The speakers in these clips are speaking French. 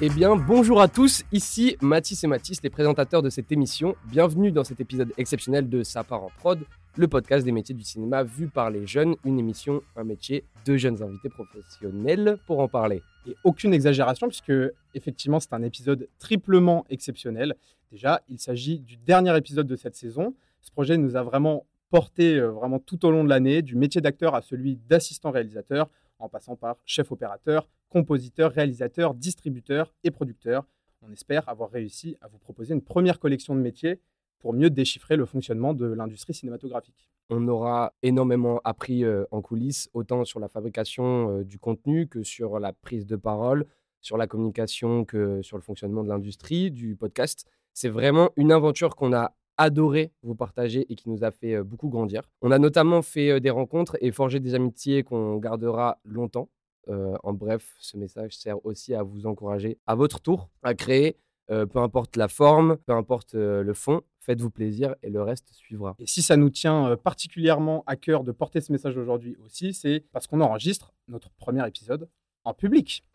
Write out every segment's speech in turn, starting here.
Eh bien, bonjour à tous, ici Mathis et Mathis, les présentateurs de cette émission. Bienvenue dans cet épisode exceptionnel de Ça part en prod, le podcast des métiers du cinéma vu par les jeunes, une émission, un métier, deux jeunes invités professionnels pour en parler. Et aucune exagération, puisque effectivement c'est un épisode triplement exceptionnel. Déjà, il s'agit du dernier épisode de cette saison. Ce projet nous a vraiment porté euh, vraiment tout au long de l'année, du métier d'acteur à celui d'assistant réalisateur, en passant par chef opérateur, compositeur, réalisateur, distributeur et producteur. On espère avoir réussi à vous proposer une première collection de métiers pour mieux déchiffrer le fonctionnement de l'industrie cinématographique. On aura énormément appris euh, en coulisses, autant sur la fabrication euh, du contenu que sur la prise de parole, sur la communication que sur le fonctionnement de l'industrie, du podcast. C'est vraiment une aventure qu'on a adoré vous partager et qui nous a fait euh, beaucoup grandir. On a notamment fait des rencontres et forgé des amitiés qu'on gardera longtemps. En bref, ce message sert aussi à vous encourager à votre tour à créer, peu importe la forme, peu importe le fond, faites-vous plaisir et le reste suivra. Et si ça nous tient particulièrement à cœur de porter ce message aujourd'hui aussi, c'est parce qu'on enregistre notre premier épisode en public.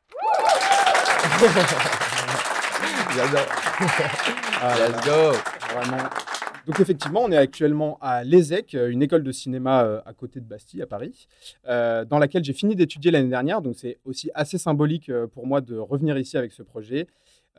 Ah Let's go. Vraiment. Donc effectivement, on est actuellement à l'ESEC, une école de cinéma à côté de Bastille, à Paris, dans laquelle j'ai fini d'étudier l'année dernière. Donc c'est aussi assez symbolique pour moi de revenir ici avec ce projet.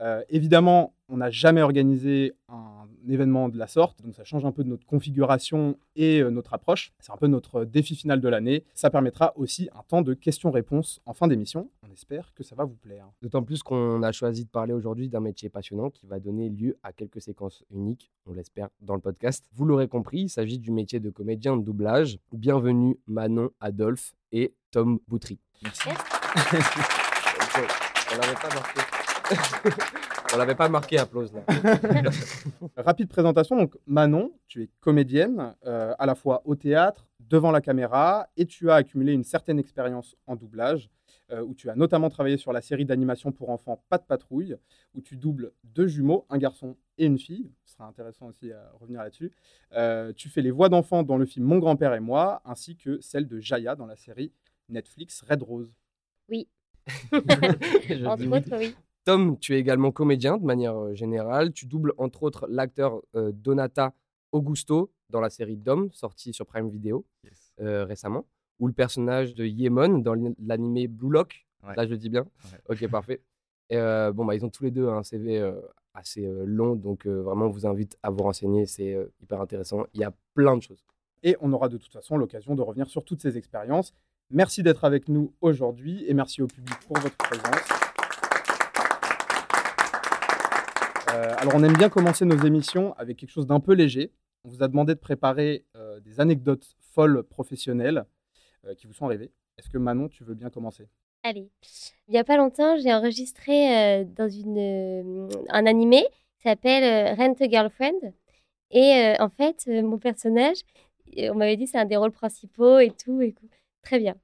Euh, évidemment, on n'a jamais organisé un événement de la sorte, donc ça change un peu de notre configuration et euh, notre approche. C'est un peu notre défi final de l'année. Ça permettra aussi un temps de questions-réponses en fin d'émission. On espère que ça va vous plaire. D'autant plus qu'on a choisi de parler aujourd'hui d'un métier passionnant qui va donner lieu à quelques séquences uniques, on l'espère, dans le podcast. Vous l'aurez compris, il s'agit du métier de comédien de doublage. Bienvenue Manon, Adolphe et Tom Boutry. Merci. on n'avait pas marqué. On l'avait pas marqué applause là. Rapide présentation. Donc Manon, tu es comédienne euh, à la fois au théâtre, devant la caméra, et tu as accumulé une certaine expérience en doublage, euh, où tu as notamment travaillé sur la série d'animation pour enfants Pas de patrouille, où tu doubles deux jumeaux, un garçon et une fille. Ce sera intéressant aussi à revenir là-dessus. Euh, tu fais les voix d'enfants dans le film Mon grand-père et moi, ainsi que celle de Jaya dans la série Netflix Red Rose. Oui. Entre autres, oui. Tom, tu es également comédien de manière générale. Tu doubles entre autres l'acteur Donata Augusto dans la série Dom, sortie sur Prime Video récemment, ou le personnage de Yemon dans l'animé Blue Lock. Là, je le dis bien. Ok, parfait. Et, bon, bah, ils ont tous les deux un CV assez long, donc vraiment, on vous invite à vous renseigner. C'est hyper intéressant. Il y a plein de choses. Et on aura de toute façon l'occasion de revenir sur toutes ces expériences. Merci d'être avec nous aujourd'hui et merci au public pour votre présence. Euh, alors, on aime bien commencer nos émissions avec quelque chose d'un peu léger. On vous a demandé de préparer euh, des anecdotes folles professionnelles euh, qui vous sont arrivées. Est-ce que Manon, tu veux bien commencer? Allez. Il n'y a pas longtemps, j'ai enregistré dans une, un animé qui s'appelle Rent a Girlfriend. Et en fait, mon personnage, on m'avait dit c'est un des rôles principaux et tout. Et Très bien.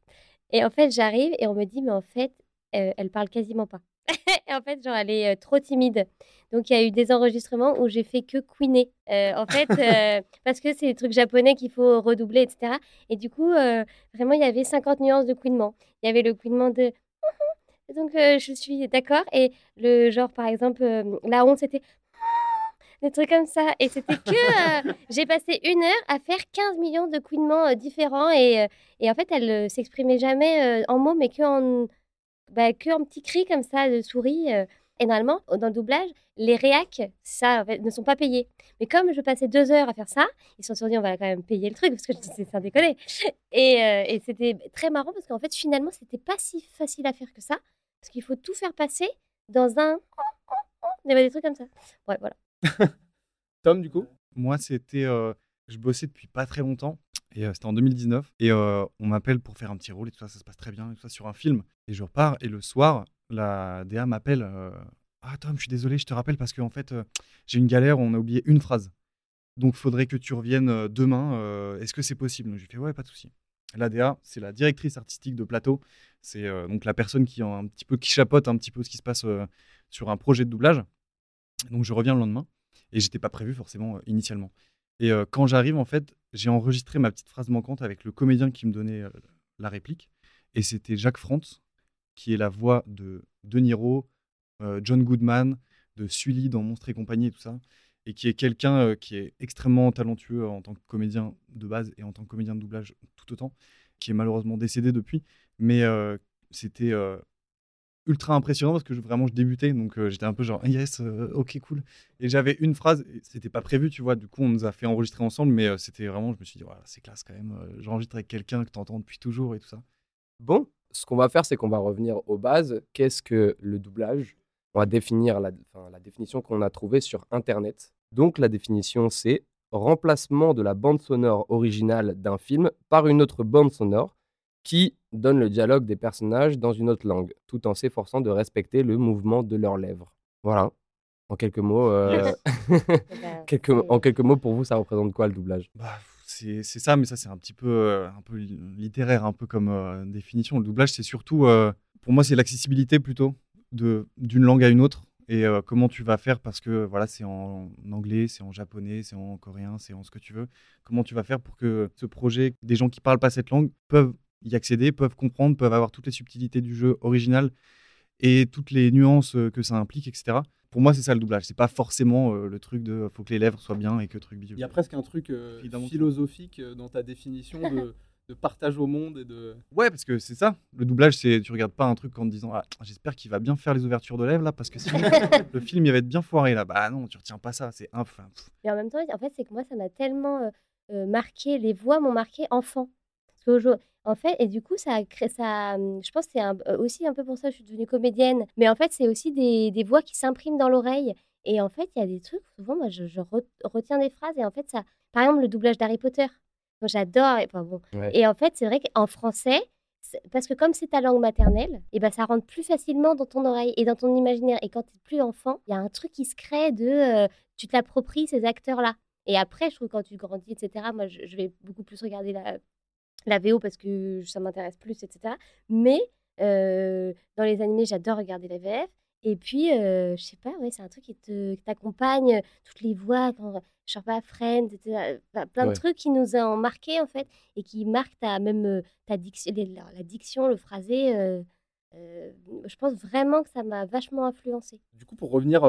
Et en fait, j'arrive et on me dit, mais en fait, elle parle quasiment pas. et en fait, genre, elle est trop timide. Donc, il y a eu des enregistrements où j'ai fait que queener. en fait, parce que c'est des trucs japonais qu'il faut redoubler, etc. Et du coup, vraiment, il y avait 50 nuances de queenement. Il y avait le queenement de. Donc, je suis d'accord. Et le genre, par exemple, la honte, c'était des trucs comme ça. Et c'était que j'ai passé une heure à faire 15 millions de queenements différents. Et, et, en fait, elle s'exprimait jamais en mots, mais que en, bah, que en petits cris comme ça de souris. Euh. Et normalement, dans le doublage, les réacs, ça, ne sont pas payés. Mais comme je passais deux heures à faire ça, ils se sont dit, on va quand même payer le truc, parce que c'est sans déconner. Et, euh, et c'était très marrant, parce qu'en fait, finalement, c'était pas si facile à faire que ça, parce qu'il faut tout faire passer dans un... Il y avait des trucs comme ça. Ouais, voilà. Tom, du coup? Moi, c'était... Euh, je bossais depuis pas très longtemps et c'était en 2019. Et on m'appelle pour faire un petit rôle et tout ça, ça se passe très bien, et tout ça, sur un film. Et je repars, et le soir, la DA m'appelle. ah, Tom, je suis désolé, je te rappelle parce qu'en fait, j'ai une galère, on a oublié une phrase. Donc, faudrait que tu reviennes demain. Est-ce que c'est possible? Donc, j'ai fait, ouais, pas de souci. La DA, c'est la directrice artistique de plateau. C'est donc la personne qui, un petit peu, qui chapote un petit peu ce qui se passe sur un projet de doublage. Donc, je reviens le lendemain. Et j'étais pas prévu forcément initialement. Et quand j'arrive, en fait, j'ai enregistré ma petite phrase manquante avec le comédien qui me donnait la réplique. Et c'était Jacques France, qui est la voix de De Niro euh, John Goodman, de Sully dans Monstres et compagnie et tout ça, et qui est quelqu'un euh, qui est extrêmement talentueux en tant que comédien de base et en tant que comédien de doublage tout autant, qui est malheureusement décédé depuis, mais euh, c'était ultra impressionnant parce que je- vraiment je débutais, donc j'étais un peu genre yes, ok cool, et j'avais une phrase, c'était pas prévu, tu vois, du coup on nous a fait enregistrer ensemble, mais c'était vraiment, je me suis dit voilà c'est classe quand même, j'enregistre avec quelqu'un que t'entends depuis toujours et tout ça. Bon, ce qu'on va faire, c'est qu'on va revenir aux bases. Qu'est-ce que le doublage? On va définir la, enfin, la définition qu'on a trouvée sur Internet. Donc, la définition, c'est remplacement de la bande sonore originale d'un film par une autre bande sonore qui donne le dialogue des personnages dans une autre langue, tout en s'efforçant de respecter le mouvement de leurs lèvres. Voilà. En quelques mots, euh, Eh ben, quelques- en quelques mots, pour vous, ça représente quoi le doublage? Bah, c'est ça, mais ça c'est un petit peu, euh, littéraire, un peu comme euh, définition. Le doublage, c'est surtout, euh, pour moi, c'est l'accessibilité plutôt d'une langue à une autre et comment tu vas faire parce que voilà, c'est en anglais, c'est en japonais, c'est en coréen, c'est en ce que tu veux. Comment tu vas faire pour que ce projet, des gens qui parlent pas cette langue peuvent y accéder, peuvent comprendre, peuvent avoir toutes les subtilités du jeu original et toutes les nuances que ça implique, etc. Pour moi, c'est ça le doublage. C'est pas forcément euh, le truc de faut que les lèvres soient bien et que truc bidule. Il y a presque un truc euh, philosophique euh, dans ta définition de, de partage au monde et de. Ouais, parce que c'est ça. Le doublage, c'est tu regardes pas un truc en te disant ah, j'espère qu'il va bien faire les ouvertures de lèvres là, parce que sinon le film il va être bien foiré là. Bah non, tu retiens pas ça. C'est un. enfin. Mais en même temps, en fait, c'est que moi, ça m'a tellement euh, euh, marqué, les voix m'ont marqué enfant. Qu'aujourd'hui- en fait, et du coup, ça a créé, ça, hum, je pense que c'est un- euh, aussi un peu pour ça que je suis devenue comédienne. Mais en fait, c'est aussi des, des voix qui s'impriment dans l'oreille. Et en fait, il y a des trucs, souvent, moi, je, je re- retiens des phrases. Et en fait, ça, par exemple, le doublage d'Harry Potter. Moi, j'adore. Et, enfin, bon. Ouais. et en fait, c'est vrai qu'en français, parce que comme c'est ta langue maternelle, et ben ça rentre plus facilement dans ton oreille et dans ton imaginaire. Et quand tu es plus enfant, il y a un truc qui se crée de euh, tu t'appropries ces acteurs-là. Et après, je trouve que quand tu grandis, etc., moi, je, je vais beaucoup plus regarder la, la VO parce que ça m'intéresse plus, etc. Mais euh, dans les animés, j'adore regarder la VF. Et puis, euh, je sais pas, ouais, c'est un truc qui t'accompagne, toutes les voix, quand, je sais pas, Friends, etc. Enfin, plein Ouais. de trucs qui nous ont marqués, en fait, et qui marquent ta, même ta diction, la, la diction, le phrasé. euh, euh, je pense vraiment que ça m'a vachement influencé. Du coup, pour revenir,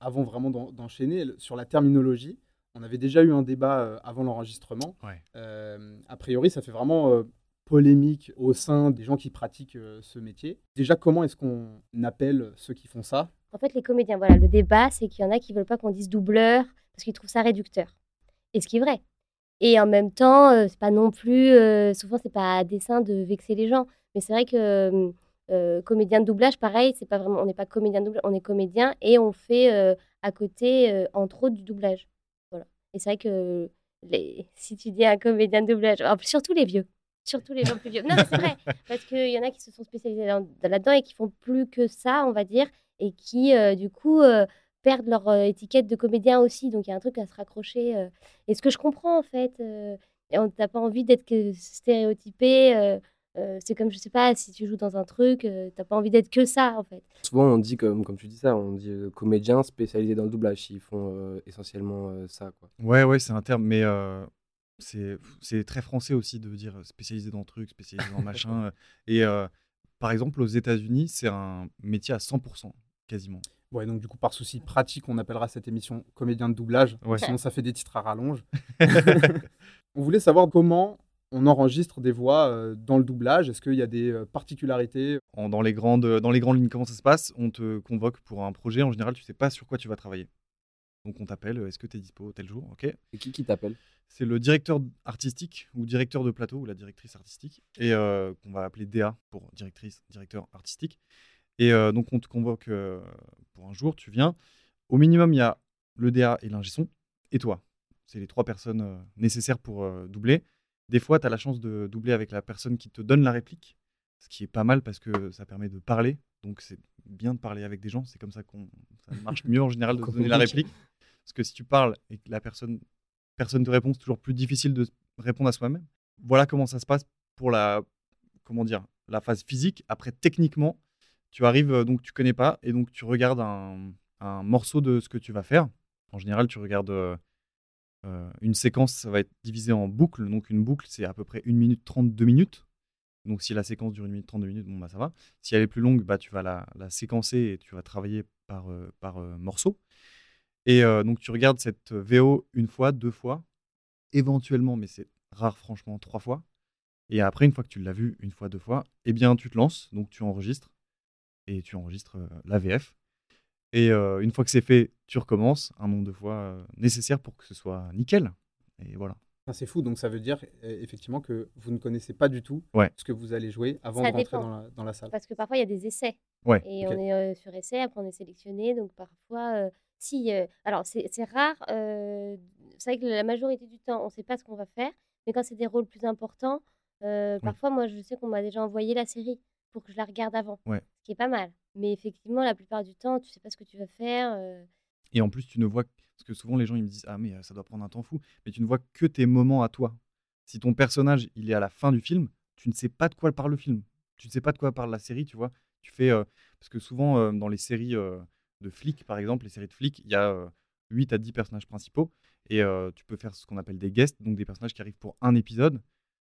avant vraiment d'en- d'enchaîner, sur la terminologie, on avait déjà eu un débat euh, avant l'enregistrement. Ouais. Euh, a priori, ça fait vraiment euh, polémique au sein des gens qui pratiquent euh, ce métier. Déjà, comment est-ce qu'on appelle ceux qui font ça? En fait, les comédiens, voilà, le débat, c'est qu'il y en a qui veulent pas qu'on dise doubleur parce qu'ils trouvent ça réducteur. Et ce qui est vrai. Et en même temps, euh, c'est pas non plus, euh, souvent, c'est pas à dessein de vexer les gens. Mais c'est vrai que euh, euh, comédien de doublage, pareil, c'est pas vraiment, on n'est pas comédien de doublage, on est comédien et on fait euh, à côté, euh, entre autres, du doublage. C'est vrai que les, si tu dis un comédien de doublage, surtout les vieux, surtout les gens plus vieux. Non, mais c'est vrai, parce qu'il y en a qui se sont spécialisés dans- dans- là-dedans et qui font plus que ça, on va dire, et qui, euh, du coup, euh, perdent leur euh, étiquette de comédien aussi. Donc, il y a un truc à se raccrocher. Et ce que je comprends, en fait, et on n'a pas envie d'être stéréotypé. Euh, c'est comme, je sais pas, si tu joues dans un truc, euh, t'as pas envie d'être que ça, en fait. Souvent, on dit, comme, comme tu dis ça, on dit euh, comédien spécialisé dans le doublage. Ils font euh, essentiellement euh, ça. Quoi. Ouais, ouais, c'est un terme, mais euh, c'est c'est très français aussi de dire spécialisé dans truc, spécialisé dans machin. Et euh, par exemple, aux États-Unis, c'est un métier à 100%, quasiment. Ouais, donc du coup, par souci pratique, on appellera cette émission comédien de doublage. Ouais. Sinon, ça fait des titres à rallonge. on voulait savoir comment on enregistre des voix euh, dans le doublage? Est-ce qu'il y a des euh, particularités? Dans, les grandes, dans les grandes lignes, comment ça se passe? On te convoque pour un projet. En général, tu sais pas sur quoi tu vas travailler. Donc on t'appelle, est-ce que tu es dispo tel jour? Ok. Et qui, qui t'appelle? C'est le directeur artistique ou directeur de plateau ou la directrice artistique et euh, qu'on va appeler DA pour directrice, directeur artistique. Et euh, donc on te convoque euh, pour un jour, tu viens. Au minimum, il y a le DA et l'ingé son et toi? C'est les trois personnes euh, nécessaires pour euh, doubler. Des fois, tu as la chance de doubler avec la personne qui te donne la réplique, ce qui est pas mal parce que ça permet de parler. Donc c'est bien de parler avec des gens. C'est comme ça qu'on ça marche mieux en général de te donner la réplique. Parce que si tu parles et que la personne personne te répond, c'est toujours plus difficile de répondre à soi-même. Voilà comment ça se passe pour la comment dire la phase physique. Après, techniquement, tu arrives euh, donc tu connais pas et donc tu regardes un, un morceau de ce que tu vas faire. En général, tu regardes euh, une séquence, ça va être divisé en boucles. Donc une boucle, c'est à peu près 1 minute 32 minutes. Donc si la séquence dure une minute, 32 minutes, bon bah ça va. Si elle est plus longue, bah tu vas la, séquencer et tu vas travailler par, euh, par euh, morceau. Et donc tu regardes cette VO une fois, deux fois, éventuellement, mais c'est rare franchement, trois fois. Et après, une fois que tu l'as vu une fois, deux fois, eh bien tu te lances, donc tu enregistres et tu enregistres la VF. Et euh, une fois que c'est fait, tu recommences un nombre de fois euh, nécessaire pour que ce soit nickel. Et voilà. Ah, C'est fou, donc ça veut dire euh, effectivement que vous ne connaissez pas du tout Ouais. ce que vous allez jouer avant Ça de rentrer dans la, dans la salle. Parce que parfois, il y a des essais. Ouais. Et on est euh, sur essai, après on est sélectionné. Donc parfois, euh, si. euh, alors, c'est rare. euh, c'est vrai que la majorité du temps, on ne sait pas ce qu'on va faire. Mais quand c'est des rôles plus importants, euh, parfois, moi, je sais qu'on m'a déjà envoyé la série pour que je la regarde avant. Ouais. Ce qui est pas mal. Mais effectivement, la plupart du temps, tu sais pas ce que tu vas faire. euh, Et en plus, tu ne vois parce que souvent les gens ils me disent ah mais ça doit prendre un temps fou, mais tu ne vois que tes moments à toi. Si ton personnage il est à la fin du film, tu ne sais pas de quoi parle le film. Tu ne sais pas de quoi parle la série, tu vois. Tu fais euh, parce que souvent euh, dans les séries de flics par exemple, les séries de flics, il y a euh, 8 à 10 personnages principaux et tu peux faire ce qu'on appelle des guests, donc des personnages qui arrivent pour un épisode.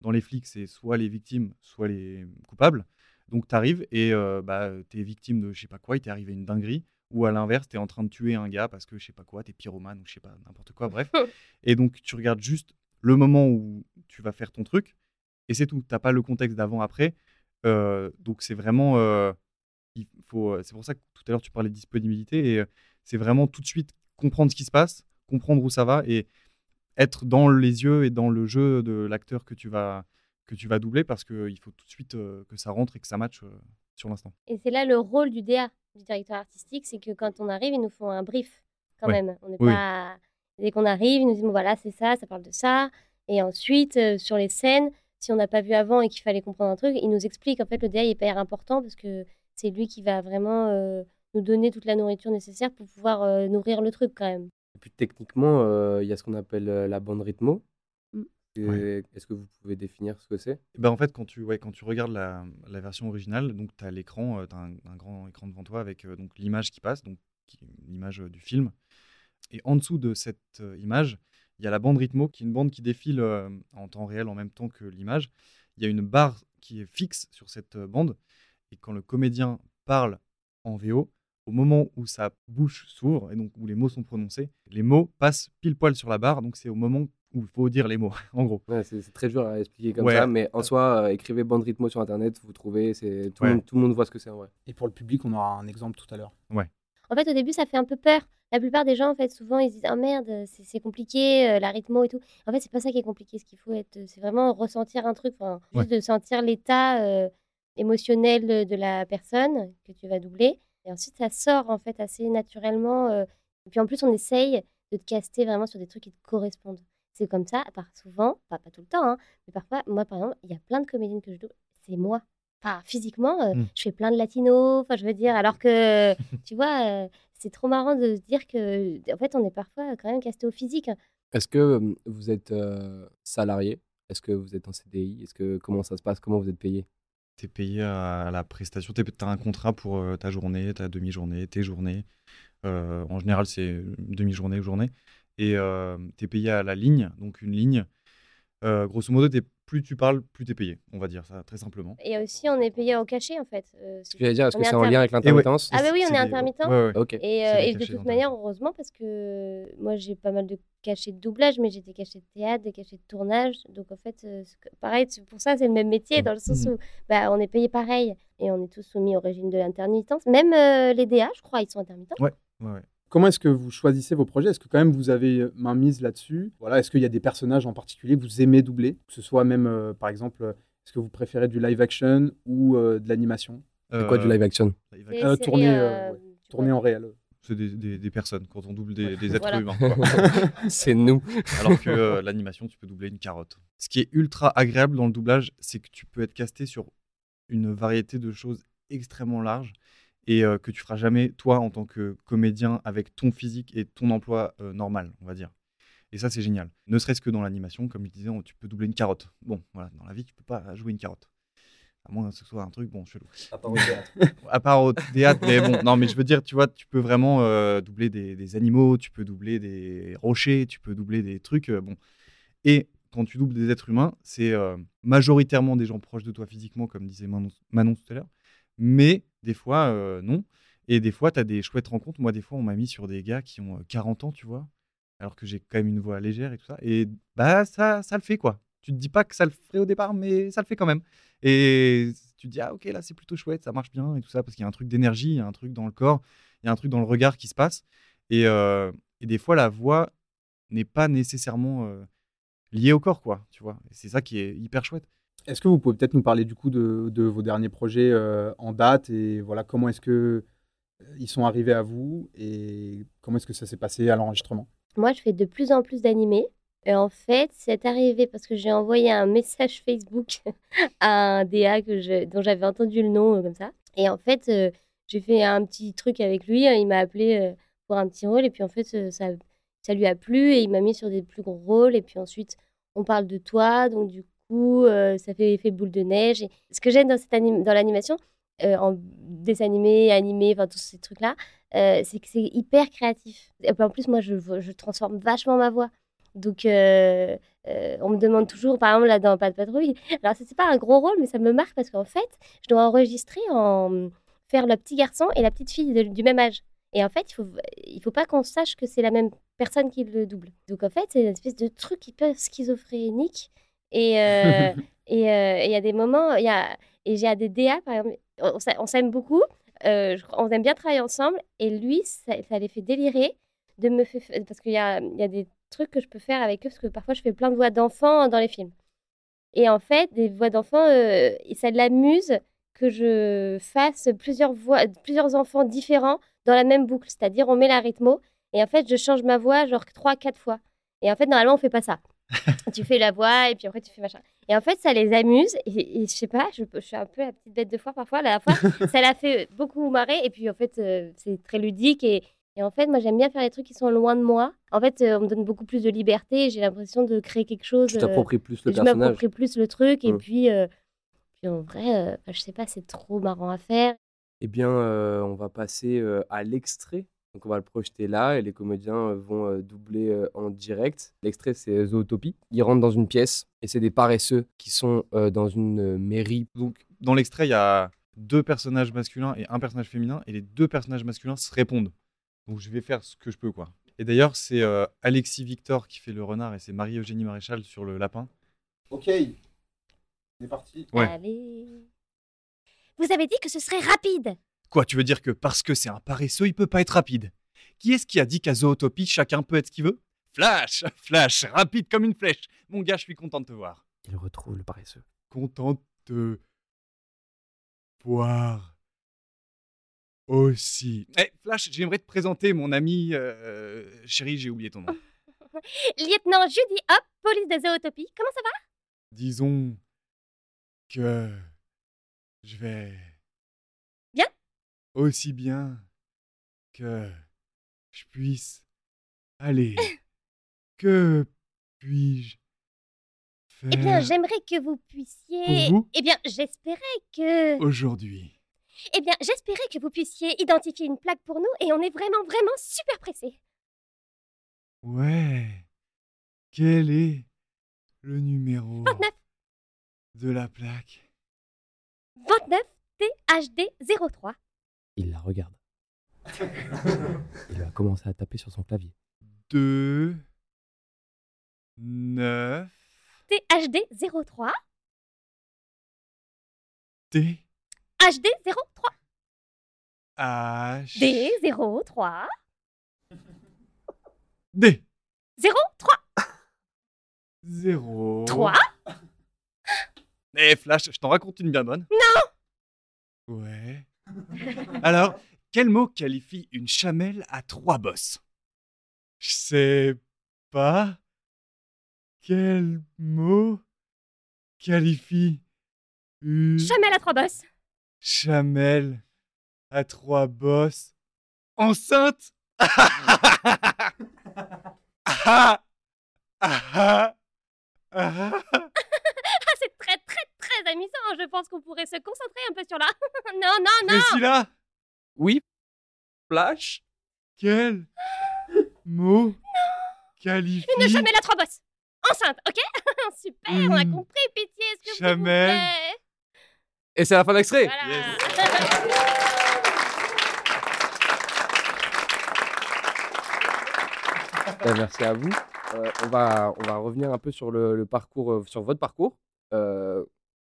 Dans les flics, c'est soit les victimes, soit les coupables. Donc tu arrives et euh, bah, tu es victime de je sais pas quoi, il t'est arrivé une dinguerie ou à l'inverse, tu es en train de tuer un gars parce que je sais pas quoi, tu es pyromane ou je sais pas, n'importe quoi, bref. et donc tu regardes juste le moment où tu vas faire ton truc et c'est tout. T'as pas le contexte d'avant-après. Euh, donc c'est vraiment. euh, il faut, c'est pour ça que tout à l'heure tu parlais de disponibilité et c'est vraiment tout de suite comprendre ce qui se passe, comprendre où ça va et être dans les yeux et dans le jeu de l'acteur que tu vas que tu vas doubler parce qu'il faut tout de suite euh, que ça rentre et que ça matche euh, sur l'instant. Et c'est là le rôle du DA, du directeur artistique, c'est que quand on arrive, ils nous font un brief quand Ouais. même. On n'est Oui. pas... Dès qu'on arrive, ils nous disent bon, voilà, c'est ça, ça parle de ça. Et ensuite, euh, sur les scènes, si on n'a pas vu avant et qu'il fallait comprendre un truc, il nous explique. En fait, le DA est hyper important parce que c'est lui qui va vraiment euh, nous donner toute la nourriture nécessaire pour pouvoir euh, nourrir le truc quand même. Et puis techniquement, euh, il y a ce qu'on appelle euh, la bande rythmo. Ouais. Est-ce que vous pouvez définir ce que c'est? Eh Ben en fait, quand tu, ouais, quand tu regardes la, la version originale, tu as l'écran, tu as un, un grand écran devant toi avec euh, donc l'image qui passe, donc l'image euh, du film. Et en dessous de cette euh, image, il y a la bande rythmo, qui est une bande qui défile euh, en temps réel en même temps que l'image. Il y a une barre qui est fixe sur cette euh, bande. Et quand le comédien parle en VO, au moment où sa bouche s'ouvre et donc où les mots sont prononcés, les mots passent pile poil sur la barre. Donc c'est au moment où il faut dire les mots, en gros. Ouais, c'est très dur à expliquer comme Ouais. ça, mais en soi, euh, écrivez bande rythmo sur internet, vous trouvez, c'est tout, le Ouais. monde- tout le monde voit ce que c'est en vrai. Et pour le public, on aura un exemple tout à l'heure. En fait, au début, ça fait un peu peur. La plupart des gens, en fait, souvent, ils se disent Oh merde, c'est c'est compliqué, euh, la rythmo et tout. En fait, c'est pas ça qui est compliqué. Ce qu'il faut être, c'est vraiment ressentir un truc, enfin, Ouais. juste de sentir l'état euh, émotionnel de, de la personne que tu vas doubler. Et ensuite, ça sort, en fait, assez naturellement. euh. Et puis, en plus, on essaye de te caster vraiment sur des trucs qui te correspondent. C'est comme ça, à part souvent, pas, pas tout le temps, hein, mais parfois, moi, par exemple, il y a plein de comédiennes que je double, c'est moi. Enfin, physiquement, euh, Mm. je fais plein de latinos, enfin, je veux dire, alors que, tu vois, euh, c'est trop marrant de se dire que, en fait, on est parfois quand même casté au physique. Est-ce que euh, vous êtes euh, salarié? Est-ce que vous êtes en CDI Est-ce que comment ça se passe? Comment vous êtes payé? Tu es payé à la prestation, tu as un contrat pour euh, ta journée, ta demi-journée, tes journées. Euh, en général, c'est demi-journée ou journée. Et tu es payé à la ligne, donc une ligne. Euh, grosso modo, t'es- plus tu parles, plus tu es payé, on va dire ça très simplement. Et aussi, on est payé au cachet, en fait. Euh, Ce que j'allais dire, est-ce que est c'est en lien avec l'intermittence? Ah bah oui, on est intermittent. ouais, ouais. Ok. Et, euh, et de toute manière, heureusement, parce que moi, j'ai pas mal de cachets de doublage, mais j'ai des cachets de théâtre, des cachets de tournage. Donc, en fait, euh, pareil, c'est pour ça, c'est le même métier, dans le sens Mhm. où bah, on est payé pareil. Et on est tous soumis au régime de l'intermittence. Même euh, les DA, je crois, ils sont intermittents. Ouais, ouais. Comment est-ce que vous choisissez vos projets? Est-ce que quand même vous avez euh, main mise là-dessus? Voilà, Est-ce qu'il y a des personnages en particulier que vous aimez doubler? Que ce soit même, euh, par exemple, euh, est-ce que vous préférez du live action ou euh, de l'animation? C'est quoi du live action? Euh, tourner, ouais, vois. en réel C'est des, des- des personnes quand on double des, des êtres Voilà. humains. C'est nous. Alors que euh, l'animation, tu peux doubler une carotte. Ce qui est ultra agréable dans le doublage, c'est que tu peux être casté sur une variété de choses extrêmement larges et euh, que tu feras jamais toi en tant que comédien avec ton physique et ton emploi euh, normal, on va dire. Et ça, c'est génial. Ne serait-ce que dans l'animation, comme je disais, tu peux doubler une carotte. Bon, voilà, dans la vie, tu peux pas jouer une carotte. À moins que ce soit un truc, bon, chelou. À part au théâtre, mais bon, non, mais je veux dire, tu vois, tu peux vraiment euh, doubler des, des animaux, tu peux doubler des rochers, tu peux doubler des trucs, bon. Et quand tu doubles des êtres humains, c'est majoritairement des gens proches de toi physiquement, comme disait Manon, Manon tout à l'heure. Mais des fois, euh, non. Et des fois, tu as des chouettes rencontres. Moi, des fois, on m'a mis sur des gars qui ont euh, 40 ans, tu vois, alors que j'ai quand même une voix légère et tout ça. Et bah, ça, ça le fait, quoi. Tu te dis pas que ça le ferait au départ, mais ça le fait quand même. Et tu te dis, ah, ok, là, c'est plutôt chouette, ça marche bien et tout ça, parce qu'il y a un truc d'énergie, il y a un truc dans le corps, il y a un truc dans le regard qui se passe. Et, euh, et des fois, la voix n'est pas nécessairement euh, liée au corps, quoi, tu vois. C'est ça qui est hyper chouette. Est-ce que vous pouvez peut-être nous parler du coup de, vos derniers projets euh, en date et voilà comment est-ce que euh, ils sont arrivés à vous et comment est-ce que ça s'est passé à l'enregistrement? Moi, je fais de plus en plus d'animés. Et en fait, c'est arrivé parce que j'ai envoyé un message Facebook à un DA que dont j'avais entendu le nom euh, comme ça. Et en fait, j'ai fait un petit truc avec lui. hein, Il m'a appelé pour un petit rôle. Et puis en fait, ça, ça lui a plu et il m'a mis sur des plus gros rôles. Et puis ensuite, on parle de toi. Donc du coup, euh, ça fait effet boule de neige. Ce que j'aime dans, dans l'animation, euh, en dessin animé, animé, enfin tous ces trucs-là, euh, c'est que c'est hyper créatif. Et puis en plus, moi, je, transforme vachement ma voix. Donc, on me demande toujours, par exemple, là, dans Pas de patrouille, alors c'est pas un gros rôle, mais ça me marque parce qu'en fait, je dois enregistrer en faire le petit garçon et la petite fille du même âge. Et en fait, il faut, il faut pas qu'on sache que c'est la même personne qui le double. Donc, en fait, c'est une espèce de truc hyper schizophrénique. Et euh, et euh, et il y a des moments, il y a, et j'ai des DA, par exemple, on, s'a- on s'aime beaucoup, euh, je- on aime bien travailler ensemble, et lui, ça, ça les fait délirer de me faire, parce qu'il y a, il y a des trucs que je peux faire avec eux, parce que parfois je fais plein de voix d'enfants dans les films. Et en fait, des voix d'enfants, euh, ça l'amuse que je fasse plusieurs voix, plusieurs enfants différents dans la même boucle. C'est-à-dire, on met la rythmo, et en fait, je change ma voix genre trois, quatre fois. Et en fait, normalement, on fait pas ça. tu fais la voix, et puis après, tu fais machin. Et en fait, ça les amuse. Et, et je sais pas, je, je suis un peu la petite bête de foire parfois. La fois, ça l'a fait beaucoup marrer. Et puis, en fait, euh, c'est très ludique. Et, et en fait, moi, j'aime bien faire les trucs qui sont loin de moi. En fait, euh, on me donne beaucoup plus de liberté. J'ai l'impression de créer quelque chose. Tu euh, t'appropries plus le je personnage. m'approprie plus le truc. Et Mm. puis, euh, puis, en vrai, euh, je sais pas, c'est trop marrant à faire. Eh bien, euh, on va passer euh, à l'extrait. Donc, on va le projeter là et les comédiens euh, vont euh, doubler euh, en direct. L'extrait, c'est Zootopie. Ils rentrent dans une pièce et c'est des paresseux qui sont dans une mairie. Donc, dans l'extrait, il y a deux personnages masculins et un personnage féminin, et les deux personnages masculins se répondent. Donc, je vais faire ce que je peux, quoi. Et d'ailleurs, c'est euh, Alexis Victor qui fait le renard, et c'est Marie-Eugénie Maréchal sur le lapin. Ok, on est parti. Ouais. Allez. Vous avez dit que ce serait rapide. Quoi, tu veux dire que parce que c'est un paresseux, il peut pas être rapide? Qui est-ce qui a dit qu'à Zootopie, chacun peut être ce qu'il veut? Flash Flash Rapide comme une flèche Mon gars, je suis content de te voir. Ils retrouvent le paresseux. Content de te voir aussi. Eh, Flash, j'aimerais te présenter mon ami... euh, chérie, j'ai oublié ton nom. Lieutenant Judy Hop, police de Zootopie. Comment ça va? Disons que je vais... Aussi bien que je puisse aller. que puis-je faire Eh bien, j'aimerais que vous puissiez. pour vous? Eh bien, j'espérais que. aujourd'hui Eh bien, j'espérais que vous puissiez identifier une plaque pour nous et on est vraiment, vraiment super pressés. Ouais. Quel est le numéro 29. de la plaque? 29 THD 03. Il la regarde. Il va commencer à taper sur son clavier. 2 9 THD 03. T HD 03. H D 03. D 03. 0 3. Eh Flash, je t'en raconte une bien bonne. Non Ouais. Alors, quel mot qualifie une chamelle à trois bosses? Je sais pas. Quel mot qualifie une Chamel à trois bosses. chamelle à trois bosses enceinte Ah ah ah Ah, c'est très, très, amusant. Je pense qu'on pourrait se concentrer un peu sur la. non, non, non. Priscilla, Oui Flash quel mot qualifie Une chamelle à trois bosses. enceinte, ok? Super, on a Mmh. compris, pitié, est-ce que vous Jamais. plaît Et c'est la fin d'extrait. Voilà. Ben, merci à vous. Euh, on, va, on va revenir un peu sur le, le parcours, euh, sur votre parcours. Euh,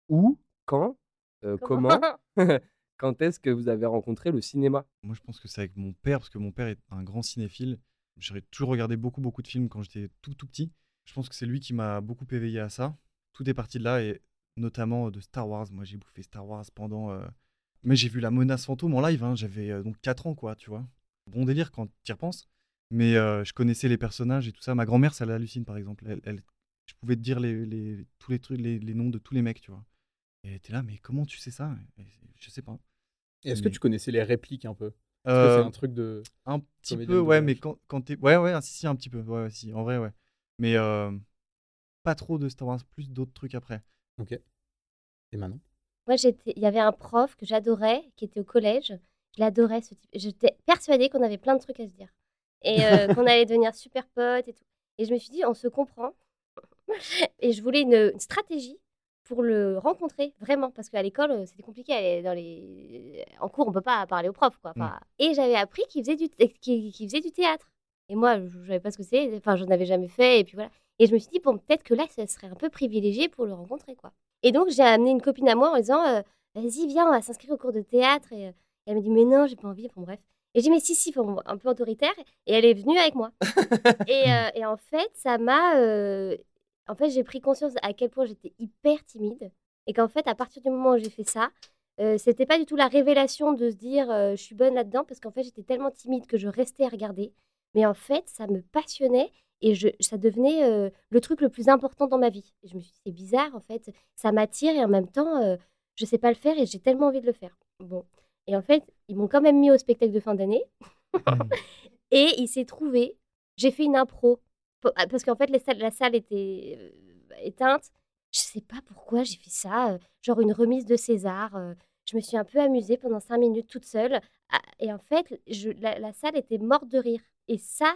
où, quand, euh, comment, quand est-ce que vous avez rencontré le cinéma? Moi, je pense que c'est avec mon père, parce que mon père est un grand cinéphile. J'ai toujours regardé beaucoup, beaucoup de films quand j'étais tout, tout petit. Je pense que c'est lui qui m'a beaucoup éveillé à ça. Tout est parti de là, et notamment de Star Wars. Moi, j'ai bouffé Star Wars pendant. euh, Mais j'ai vu La Menace Fantôme en live, hein. j'avais euh, donc 4 ans, quoi, tu vois. Bon délire quand tu y repenses. Mais euh, je connaissais les personnages et tout ça. Ma grand-mère, ça l'hallucine, par exemple. Elle, elle- je pouvais te dire les, les- tous les trucs, les, les noms de tous les mecs, tu vois. Et elle était là, mais comment tu sais ça? Et Je sais pas. Et Est-ce que tu connaissais les répliques un peu? Que Euh, c'est un truc de. Un petit peu, ouais, mais quand, quand t'es. Ouais, ouais, ah, si, si, un petit peu. Ouais, ouais, si, en vrai, ouais. Mais euh, pas trop de Star Wars, plus d'autres trucs après. Et maintenant? Moi, j'étais, il y avait un prof que j'adorais, qui était au collège. Je l'adorais, ce type. J'étais persuadée qu'on avait plein de trucs à se dire. Et euh, qu'on allait devenir super potes et tout. Et je me suis dit, on se comprend. et je voulais une, une stratégie pour le rencontrer, vraiment. Parce qu'à l'école, euh, c'était compliqué. Dans les... En cours, on peut pas parler au prof, quoi. Enfin, Et j'avais appris qu'il faisait, du... qu'il qu'il faisait du théâtre. Et moi, je savais pas ce que c'est. Enfin, je n'avais jamais fait. Et puis voilà. Et je me suis dit, bon, peut-être que là, ça serait un peu privilégié pour le rencontrer, quoi. Et donc, j'ai amené une copine à moi en disant euh, Vas-y, viens, on va s'inscrire au cours de théâtre. Et, euh, elle me dit Mais non, j'ai pas envie. Enfin, bref. Et j'ai dit Mais si, si, un peu autoritaire. Et elle est venue avec moi. et, euh, et en fait, ça m'a. euh, En fait, j'ai pris conscience à quel point j'étais hyper timide. Et qu'en fait, à partir du moment où j'ai fait ça, euh, c'était pas du tout la révélation de se dire euh, je suis bonne là-dedans, parce qu'en fait, j'étais tellement timide que je restais à regarder. Mais en fait, ça me passionnait et je, ça devenait euh, le truc le plus important dans ma vie. Et je me suis dit, c'est bizarre, en fait, ça m'attire et en même temps, euh, je sais pas le faire et j'ai tellement envie de le faire. Bon. Et en fait, ils m'ont quand même mis au spectacle de fin d'année et il s'est trouvé, j'ai fait une impro. Ah, Parce qu'en fait, la salle était éteinte. Je sais pas pourquoi j'ai fait ça, genre une remise de César. je me suis un peu amusée pendant cinq minutes toute seule. Ah, Et en fait, la, salle était morte de rire. Et ça,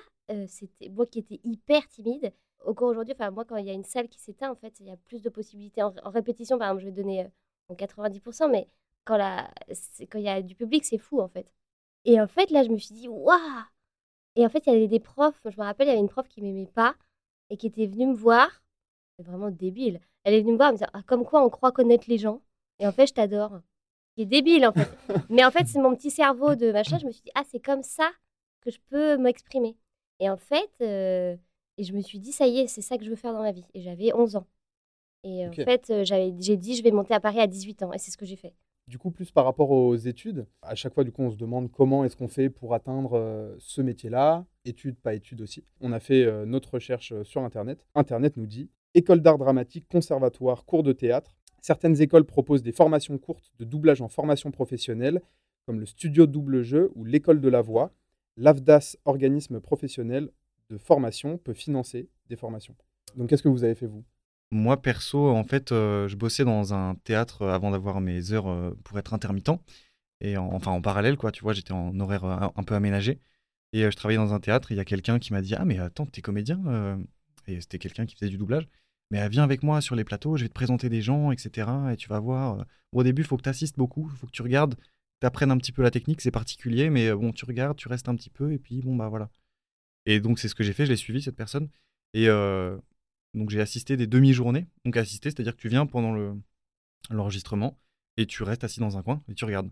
c'était moi qui étais hyper timide. Cours aujourd'hui, enfin moi, quand il y a une salle qui s'éteint, en fait, il y a plus de possibilités. En, en répétition, par exemple, je vais donner bon, 90%, mais quand il y a du public, c'est fou, en fait. Et en fait, là, je me suis dit, waouh Et en fait, il y avait des profs, je me rappelle, il y avait une prof qui m'aimait pas et qui était venue me voir. C'est vraiment débile. Elle est venue me voir, elle me disait, ah, comme quoi on croit connaître les gens. Et en fait, je t'adore. C'est débile, en fait. Mais en fait, c'est mon petit cerveau de machin. Je me suis dit, ah, c'est comme ça que je peux m'exprimer. Et en fait, euh, et je me suis dit, ça y est, c'est ça que je veux faire dans ma vie. Et j'avais 11 ans. Et en fait, euh, j'ai dit, je vais monter à Paris à 18 ans. Et c'est ce que j'ai fait. Du coup, plus par rapport aux études, à chaque fois, du coup, on se demande comment est-ce qu'on fait pour atteindre euh, ce métier-là, études, pas études aussi. On a fait euh, notre recherche euh, sur Internet. Internet nous dit école d'art dramatique, conservatoire, cours de théâtre. Certaines écoles proposent des formations courtes de doublage en formation professionnelle, comme le studio double jeu ou l'école de la voix. L'AFDAS, organisme professionnel de formation, peut financer des formations. Donc, qu'est-ce que vous avez fait, vous? Moi, perso, en fait, euh, je bossais dans un théâtre euh, avant d'avoir mes heures euh, pour être intermittent. Et en- enfin, en parallèle, quoi, tu vois, j'étais en horaire un peu aménagé. Et je travaillais dans un théâtre. Il y a quelqu'un qui m'a dit Ah, mais attends, t'es comédien Et c'était quelqu'un qui faisait du doublage. Mais viens avec moi sur les plateaux, je vais te présenter des gens, etc. Et tu vas voir. Au début, il faut que tu assistes beaucoup, il faut que tu regardes, tu apprennes un petit peu la technique, c'est particulier, mais bon, tu regardes, tu restes un petit peu, et puis bon, bah voilà. Et donc, c'est ce que j'ai fait, je l'ai suivi, cette personne. Et donc, j'ai assisté des demi-journées. Donc, assister, c'est-à-dire que tu viens pendant le- l'enregistrement et tu restes assis dans un coin et tu regardes.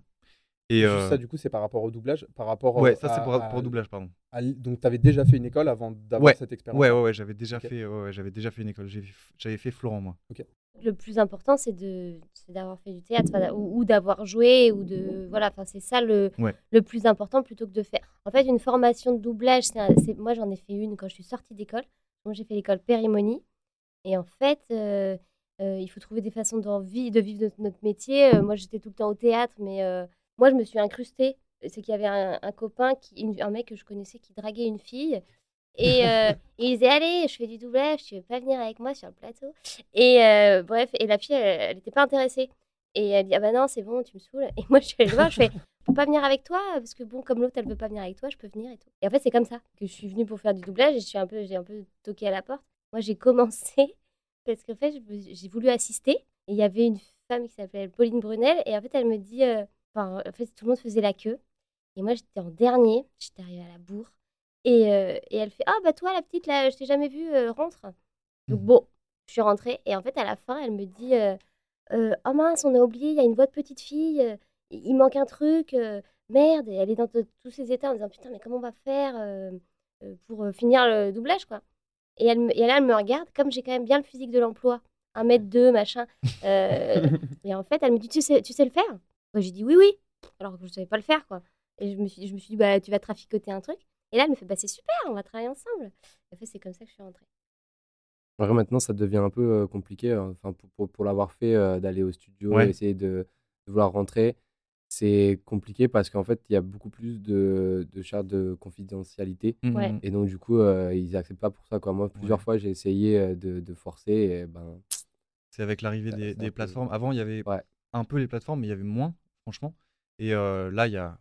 Et euh, ça, du coup, c'est par rapport au doublage par rapport ouais, ça, c'est pour le doublage, pardon. à donc, tu avais déjà fait une école avant d'avoir Ouais, cette expérience Ouais, ouais, ouais, j'avais déjà, fait, ouais, ouais, j'avais déjà fait une école. J'ai- J'avais fait Florent, moi. Le plus important, c'est de, c'est d'avoir fait du théâtre ou, ou d'avoir joué ou de voilà. Enfin, c'est ça le, Ouais. le plus important plutôt que de faire. En fait, une formation de doublage, c'est, un- c'est- moi j'en ai fait une quand je suis sortie d'école. Donc j'ai fait l'école Périmonie. Et en fait, euh, euh, il faut trouver des façons de vivre notre, notre métier. Euh, moi, j'étais tout le temps au théâtre, mais moi, je me suis incrustée. C'est qu'il y avait un, un copain, qui, une- un mec que je connaissais qui draguait une fille. Et il disait Allez, je fais du doublage, tu veux pas venir avec moi sur le plateau? Et bref, et la fille, elle n'était pas intéressée. Et elle dit Ah bah non, c'est bon, tu me saoules. Et moi, je suis allée le voir, je fais peux pas venir avec toi Parce que bon, comme l'autre, elle veut pas venir avec toi, je peux venir et tout. Et en fait, c'est comme ça que je suis venue pour faire du doublage et je suis un peu, j'ai un peu toqué à la porte. moi, j'ai commencé parce qu'en fait, j'ai voulu assister. Et il y avait une femme qui s'appelle Pauline Brunel. Et en fait, elle me dit, euh, enfin, en fait, tout le monde faisait la queue. Et moi, j'étais en dernier. J'étais arrivée à la bourre. Et, euh, et elle fait, ah bah toi, la petite, là, je t'ai jamais vue, euh, rentre. Donc Mhm. bon, je suis rentrée. Et en fait, à la fin, elle me dit, euh, euh, oh mince, on a oublié, il y a une voix de petite fille. Il manque un truc. euh, merde. Et elle est dans tous ses états en disant, putain, mais comment on va faire euh, pour euh, finir le doublage, quoi? Et, elle, et là, elle me regarde, comme j'ai quand même bien le physique de l'emploi, 1m2, machin. euh, et en fait, elle me dit, tu sais, tu sais le faire? Moi, J'ai dit, oui, oui, alors que je ne savais pas le faire, quoi. Et je me suis, je me suis dit, bah, tu vas traficoter un truc? Et là, elle me fait, bah, c'est super, on va travailler ensemble. Et en fait, c'est comme ça que je suis rentrée. En vrai, maintenant, ça devient un peu compliqué. euh, Enfin, pour, pour, pour l'avoir fait, euh, d'aller au studio, Ouais. essayer de, de vouloir rentrer, c'est compliqué parce qu'en fait, il y a beaucoup plus de, de chartes de confidentialité. Ouais. Et donc, du coup, euh, ils acceptent pas pour ça. Quoi. Moi, plusieurs Ouais. fois, j'ai essayé euh, de, de forcer. Et ben, C'est avec l'arrivée des, peu- plateformes. Avant, il y avait Ouais. un peu les plateformes, mais il y avait moins, franchement. Et euh, là, il y a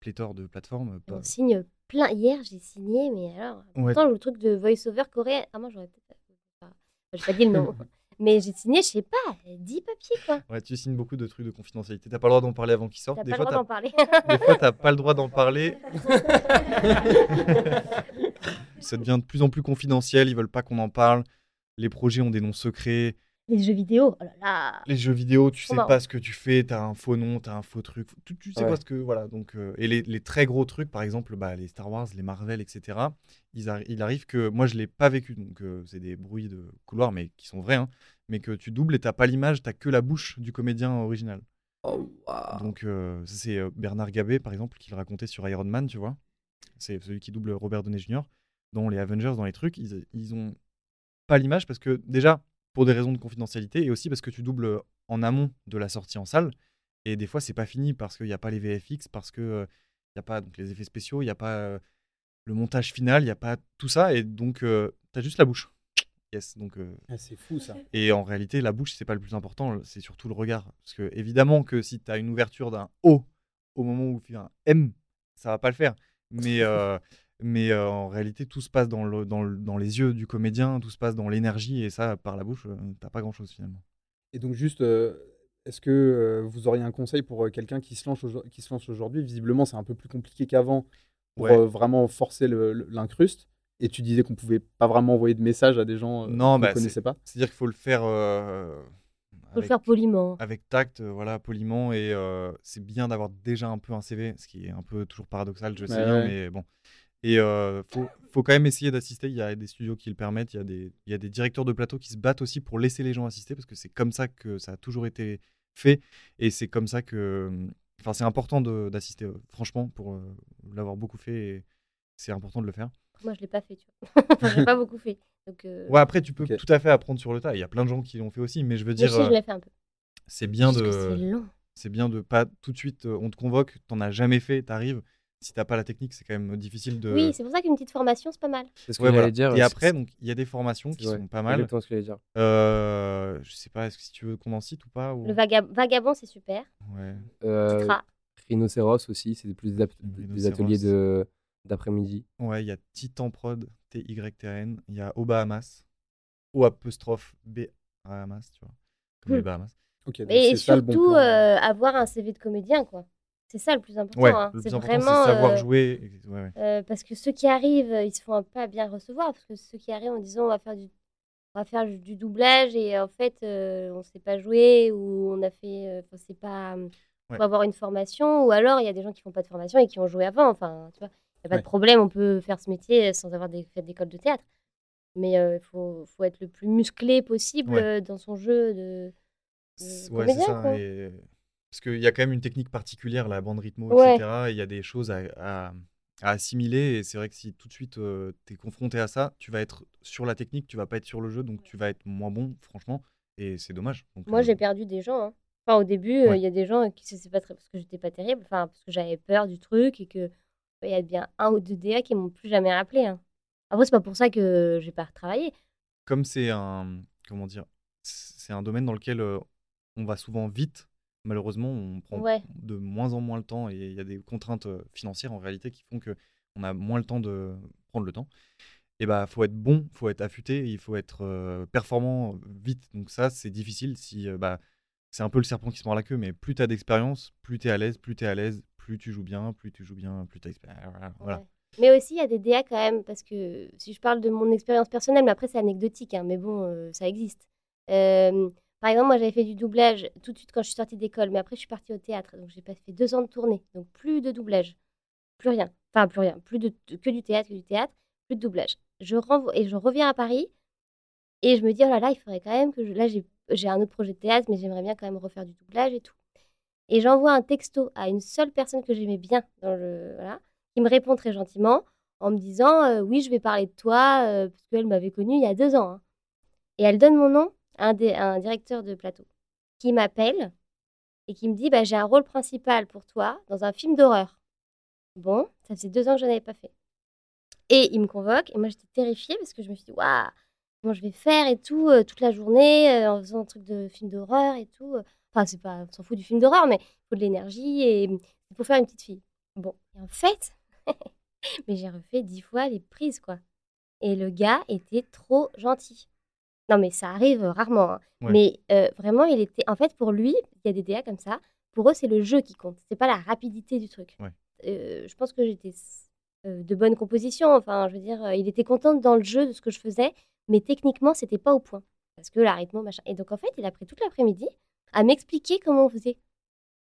pléthore de plateformes. Pas- on signe plein. Hier, j'ai signé, mais alors, Ouais. pourtant, le truc de voice-over coréen, ah, moi, j'aurais peut-être. Enfin, j'ai pas dit le nom. mais j'ai signé, je sais pas, 10 papiers, quoi. Ouais, tu signes beaucoup de trucs de confidentialité. T'as pas le droit d'en parler avant qu'ils sortent. T'as pas le droit d'en parler. des fois, t'as pas le droit d'en parler. Ça devient de plus en plus confidentiel. Ils veulent pas qu'on en parle. Les projets ont des noms secrets. Les jeux vidéo, oh là là. Les jeux vidéo, tu sais pas ce que tu fais. T'as un faux nom, t'as un faux truc. Tu, tu sais Ouais. pas ce que. Voilà. Donc, euh, et les, les très gros trucs, par exemple, bah, les Star Wars, les Marvel, etc. Ils arri- il arrive que. Moi, je l'ai pas vécu. Donc, euh, c'est des bruits de couloir, mais qui sont vrais. hein, mais que tu doubles et t'as pas l'image, t'as que la bouche du comédien original. oh, waouh. Donc, euh, c'est Bernard Gabé, par exemple, qui le racontait sur Iron Man, tu vois. C'est celui qui double Robert Downey Jr. Dans les Avengers, dans les trucs, ils, ils ont pas l'image parce que, déjà, pour des raisons de confidentialité, et aussi parce que tu doubles en amont de la sortie en salle. Et des fois, c'est pas fini parce qu'il n'y a pas les VFX, parce qu'il n'y a pas donc, les effets spéciaux, il n'y a pas euh, le montage final, il n'y a pas tout ça. Et donc, tu as juste la bouche. Yes, donc euh, Ah, c'est fou ça. et en réalité, la bouche, c'est pas le plus important, c'est surtout le regard. Parce que, évidemment, que si tu as une ouverture d'un O au moment où tu fais un M, ça va pas le faire. Mais, euh, mais euh, en réalité, tout se passe dans, le, dans, le- dans les yeux du comédien, tout se passe dans l'énergie, et ça, par la bouche, euh, t'as pas grand chose finalement. Et donc juste, euh, est-ce que euh, vous auriez un conseil pour euh, quelqu'un qui se lance qui se lance aujourd'hui? Visiblement, c'est un peu plus compliqué qu'avant pour Ouais. euh, vraiment forcer l'incruste. Et tu disais qu'on pouvait pas vraiment envoyer de messages à des gens euh, Non, qu'on bah, connaissait pas? C'est-à-dire qu'il faut le faire. euh, Faut le faire poliment. avec tact, voilà, poliment, et euh, c'est bien d'avoir déjà un peu un CV, ce qui est un peu toujours paradoxal, je sais Ouais, bien, ouais. mais bon. Et euh, faut, faut quand même essayer d'assister. Il y a des studios qui le permettent, il y, a des, il y a des directeurs de plateau qui se battent aussi pour laisser les gens assister, parce que c'est comme ça que ça a toujours été fait, et c'est comme ça que. Enfin, c'est important d'assister, franchement, pour euh, l'avoir beaucoup fait, c'est important de le faire. Moi, je l'ai pas fait, tu vois. enfin, je l'ai pas beaucoup fait. Donc, euh, Ouais, après, tu peux tout à fait apprendre sur le tas. Il y a plein de gens qui l'ont fait aussi, mais je veux mais dire, si, je euh, l'ai fait un peu. c'est bien Parce que de C'est long. c'est bien de pas tout de suite on te convoque, t'en as jamais fait, t'arrives. Si t'as pas la technique, c'est quand même difficile de. Oui, c'est pour ça qu'une petite formation, c'est pas mal. C'est ce que Ouais, voilà. dire. Et après, donc il y a des formations qui ouais, sont pas mal. exactement ce que dire. Euh, je sais pas, est-ce que si tu veux qu'on en cite ou pas ou... Le vaga- vagabond, c'est super. Ouais. Euh, Titra. Rhinocéros aussi, c'est plus des, ateliers de d'après-midi. Ouais, il y a Titan Prod, T-Y-T-A-N. Il y a Au Bahamas, O apostrophe B Bahamas, tu vois, comme les Hmm. Bahamas. Ok, donc Et surtout, euh, avoir un CV de comédien, quoi. C'est ça le plus important. Ouais, hein. C'est vraiment. savoir euh, jouer. et- Ouais, ouais. euh, parce que ceux qui arrivent, euh, ils se font pas bien recevoir. Parce que ceux qui arrivent en disant on va faire du, on va faire du doublage et en fait on sait pas jouer ou on a fait, enfin c'est pas, Ouais. faut avoir une formation ou alors il y a des gens qui font pas de formation et qui ont joué avant. Enfin, tu vois, il y a pas de problème, on peut faire ce métier sans avoir des, fait d'école de théâtre. Mais il faut, faut être le plus musclé possible Ouais. dans son jeu de, Ouais, comédien, ça. quoi. et- Parce qu'il y a quand même une technique particulière, la bande rythmo, Ouais. etc. et Il y a des choses à, à- à assimiler. Et c'est vrai que si tout de suite tu es confronté à ça, tu vas être sur la technique, tu vas pas être sur le jeu, donc tu vas être moins bon, franchement. Et c'est dommage. Donc, Moi, euh, j'ai perdu des gens. hein. Enfin, au début, il Ouais. y a des gens qui se pas très parce que j'étais pas terrible, enfin parce que j'avais peur du truc et que il y a bien un ou deux DA qui m'ont plus jamais rappelé. Hein. Après, c'est pas pour ça que j'ai pas retravaillé. Comme c'est un. Comment dire C'est un domaine dans lequel on va souvent vite. Malheureusement, on prend Ouais. de moins en moins le temps et il y a des contraintes euh, financières en réalité qui font que on a moins le temps de prendre le temps. et bah faut être bon, faut être affûté, il faut être euh, performant vite. Donc ça, c'est difficile si euh, bah c'est un peu le serpent qui se mord la queue, mais plus tu as d'expérience, plus tu es à l'aise, plus tu es à l'aise, plus tu joues bien, plus tu joues bien, plus tu as Voilà. Ouais. Mais aussi, il y a des DA quand même, parce que si je parle de mon expérience personnelle, mais après c'est anecdotique, hein, mais bon, euh, ça existe. Euh, par exemple, moi j'avais fait du doublage tout de suite quand je suis sortie d'école, mais après je suis partie au théâtre, donc j'ai fait deux ans de tournée, donc plus de doublage, plus rien, enfin plus rien, plus que du théâtre, que du théâtre, plus de doublage. Je renvoie et je reviens à Paris et je me dis oh là là, il faudrait quand même que je... là j'ai un autre projet de théâtre, mais j'aimerais bien quand même refaire du doublage et tout. Et j'envoie un texto à une seule personne que j'aimais bien dans le voilà, qui me répond très gentiment en me disant euh, oui je vais parler de toi euh, parce qu'elle m'avait connue il y a deux ans. hein. Et elle donne mon nom un, directeur de plateau qui m'appelle et qui me dit bah, j'ai un rôle principal pour toi dans un film d'horreur. Bon, ça faisait deux ans que je n'avais pas fait. Et il me convoque et moi j'étais terrifiée parce que je me suis dit waouh comment je vais faire et tout euh, toute la journée euh, en faisant un truc de film d'horreur et tout. Enfin c'est pas on s'en fout du film d'horreur mais il faut de l'énergie et il faut faire une petite fille. Bon en fait mais j'ai refait dix fois les prises quoi. Et le gars était trop gentil. Non mais ça arrive rarement. hein. Ouais. Mais euh, vraiment il était en fait pour lui il y a des DA comme ça. Pour eux c'est le jeu qui compte. C'est pas la rapidité du truc. Ouais. Euh, je pense que j'étais euh, de bonne composition. Enfin, je veux dire, euh, il était content dans le jeu de ce que je faisais, mais techniquement, c'était pas au point. Parce que la rythmo, machin. Et donc, en fait, il a pris toute l'après-midi à m'expliquer comment on faisait.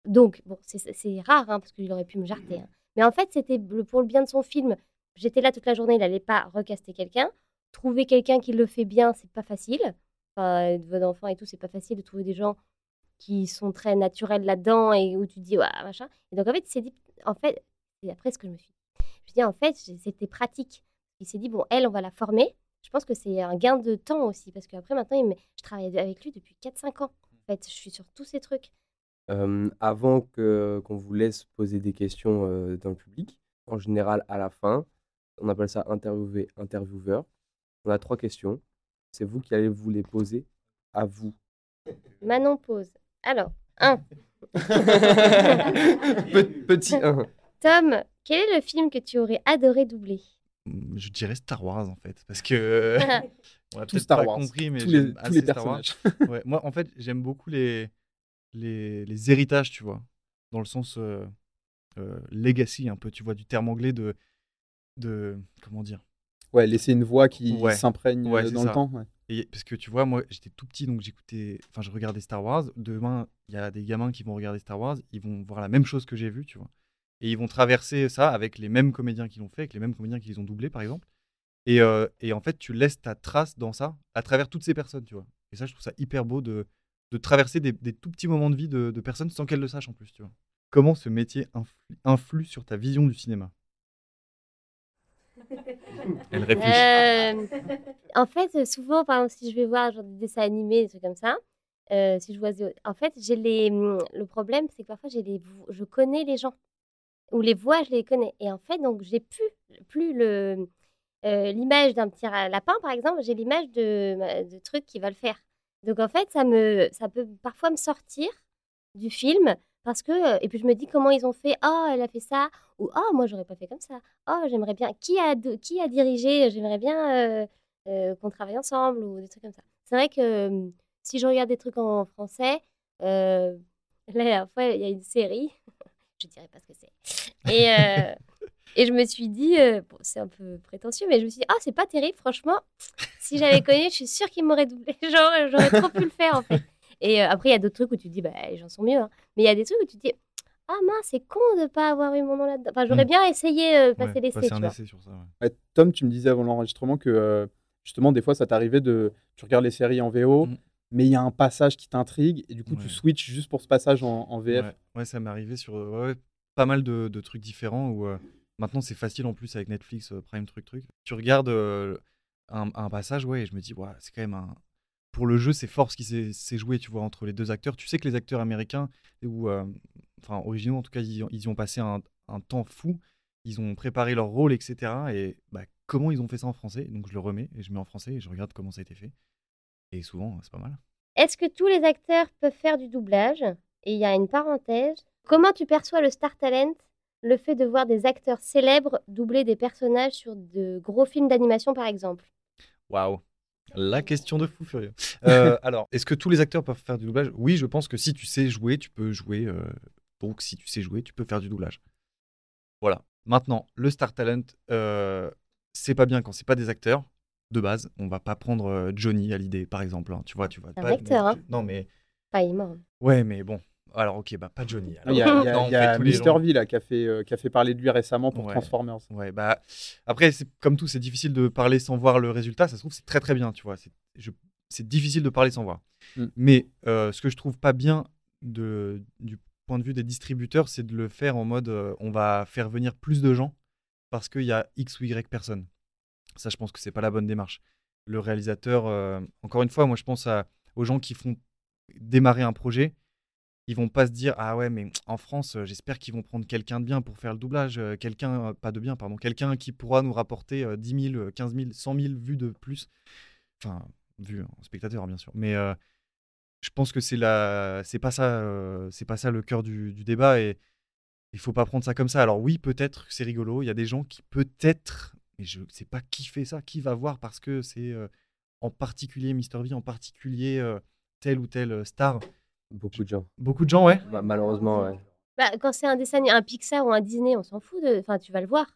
Donc, bon, c'est- c'est c'est rare, hein, parce qu'il aurait pu me jarter. hein. Mais en fait, c'était le- pour le bien de son film. J'étais là toute la journée, il n'allait pas recaster quelqu'un. Trouver quelqu'un qui le fait bien, c'est pas facile. Enfin, votre enfant et tout, c'est pas facile de trouver des gens qui sont très naturels là-dedans et où tu te dis, ouais, machin. Et donc, en fait, il s'est dit, en fait, c'est après ce que je me suis dit. Je me suis dit, en fait, c'était pratique. Il s'est dit, bon, elle, on va la former. Je pense que c'est un gain de temps aussi, parce qu'après, maintenant, il je travaille avec lui depuis 4-5 ans. En fait, je suis sur tous ces trucs. Avant que qu'on vous laisse poser des questions dans le public, en général à la fin, on appelle ça interviewer intervieweur. On a trois questions. C'est vous qui allez vous les poser à vous. Manon pose. Alors, 1. Pe- Petit 1. Tom, quel est le film que tu aurais adoré doubler? Hum, Je dirais Star Wars en fait, parce que on a Tout peut-être Star pas Wars. compris, mais tous j'aime les, tous assez les Star Wars. personnages. Ouais, moi, en fait, j'aime beaucoup les, les, les héritages, tu vois, dans le sens euh, euh, legacy, un peu, tu vois, du terme anglais de, de comment dire. Ouais, laisser une voix qui Ouais. s'imprègne Ouais, euh, dans ça. le temps. ouais. Et, parce que tu vois, moi, j'étais tout petit, donc j'écoutais, enfin, je regardais Star Wars. Demain, il y a des gamins qui vont regarder Star Wars, ils vont voir la même chose que j'ai vu, tu vois. Et ils vont traverser ça avec les mêmes comédiens qui l'ont fait, avec les mêmes comédiens qui les ont doublés, par exemple. Et, euh, et en fait, tu laisses ta trace dans ça à travers toutes ces personnes, tu vois. Et ça, je trouve ça hyper beau de, de traverser des, des tout petits moments de vie de, de personnes sans qu'elles le sachent en plus, tu vois. Comment ce métier influe, influe sur ta vision du cinéma? Elle réfléchit. Euh, en fait, euh, souvent, par exemple, si je vais voir genre, des dessins animés, des trucs comme ça, euh, si je vois, en fait, j'ai les, hum, le problème, c'est que parfois, j'ai les, je connais les gens ou les voix, je les connais. Et en fait, donc, j'ai plus, plus le, l'image d'un petit lapin, par exemple, j'ai l'image de, ma- de trucs qui va le faire. Donc, en fait, ça me, ça peut parfois me sortir du film parce que, et puis je me dis comment ils ont fait, oh, elle a fait ça, ou oh, moi, j'aurais pas fait comme ça. Oh, j'aimerais bien. Qui a, qui a dirigé J'aimerais bien euh, euh, qu'on travaille ensemble ou des trucs comme ça. C'est vrai que si je regarde des trucs en français, euh, la dernière fois, il y a une série, je dirais pas ce que c'est. Et, et je me suis dit, bon, c'est un peu prétentieux, mais je me suis dit, ah, c'est pas terrible, franchement. Si j'avais connu, je suis sûre qu'il m'aurait doublé. J'aurais j'aurais trop pu le faire, en fait. Et euh, après, il y a d'autres trucs où tu te dis, bah, les gens sont mieux. hein. Mais il y a des trucs où tu te dis, ah mince, c'est con de pas avoir eu mon nom là-dedans. Enfin, j'aurais Mm. bien essayé euh, Ouais, passer l'essai, passer tu un vois. essai sur ça, ouais. Ouais, Tom, tu me disais avant l'enregistrement que euh, justement, des fois, ça t'arrivait de. Tu regardes les séries en VO, Mm. mais il y a un passage qui t'intrigue et du coup, tu Ouais. switches juste pour ce passage en, en VF. Ouais, ouais, ça m'est arrivé sur euh, ouais, ouais, pas mal de, de trucs différents où euh, maintenant c'est facile en plus avec Netflix, euh, Prime, truc, truc. Tu regardes euh, un, un passage, ouais, et je me dis, ouais, c'est quand même un. Pour le jeu, c'est fort ce qui s'est joué, tu vois, entre les deux acteurs. Tu sais que les acteurs américains, ou euh, enfin originaux en tout cas, ils, y ont- ils y ont passé un, un temps fou. Ils ont préparé leur rôle, etc. Et bah, comment ils ont fait ça en français? Donc je le remets et je mets en français et je regarde comment ça a été fait. Et souvent, c'est pas mal. Est-ce que tous les acteurs peuvent faire du doublage? Et il y a une parenthèse. Comment tu perçois le Star Talent le fait de voir des acteurs célèbres doubler des personnages sur de gros films d'animation, par exemple? Waouh. La question de fou furieux. Euh, alors, est-ce que tous les acteurs peuvent faire du doublage? Oui, je pense que si tu sais jouer, tu peux jouer. euh, donc, si tu sais jouer, tu peux faire du doublage. Voilà. Maintenant, le Star Talent, euh, c'est pas bien quand c'est pas des acteurs de base. On va pas prendre euh, Johnny Hallyday, par exemple. hein. Tu vois, tu vas Un pas. acteur, hein. Non, mais Pas il est mort. ouais, mais bon. Alors, ok, bah pas Johnny. Il y a, alors. il y a- Non, y a gens. V là, qui, a fait, euh, qui a fait parler de lui récemment pour Ouais. Transformers. Ouais, bah après, comme tout, c'est difficile de parler sans voir le résultat. Ça se trouve, c'est très très bien, tu vois. C'est, difficile de parler sans voir. Mm. Mais euh, ce que je trouve pas bien de, du point de vue des distributeurs, c'est de le faire en mode euh, on va faire venir plus de gens parce qu'il y a X ou Y personnes. Ça, je pense que c'est pas la bonne démarche. Le réalisateur, encore une fois, moi je pense à, aux gens qui font démarrer un projet. Ils vont pas se dire ah ouais mais en France euh, j'espère qu'ils vont prendre quelqu'un de bien pour faire le doublage euh, quelqu'un euh, pas de bien pardon quelqu'un qui pourra nous rapporter euh, 10 000 euh, 15 000 100 000 vues de plus. Enfin vues en spectateur bien sûr. Mais je pense que c'est la c'est pas ça c'est pas ça le cœur du, débat et il faut pas prendre ça comme ça. Alors oui peut-être c'est rigolo il y a des gens qui peut-être mais je sais pas qui fait ça qui va voir parce que c'est en particulier Mister V en particulier telle ou telle star Beaucoup de gens. beaucoup de gens ouais Ma- malheureusement, ouais. Bah, quand c'est un dessin, un Pixar ou un Disney, on s'en fout. De... Enfin, tu vas le voir. Toi,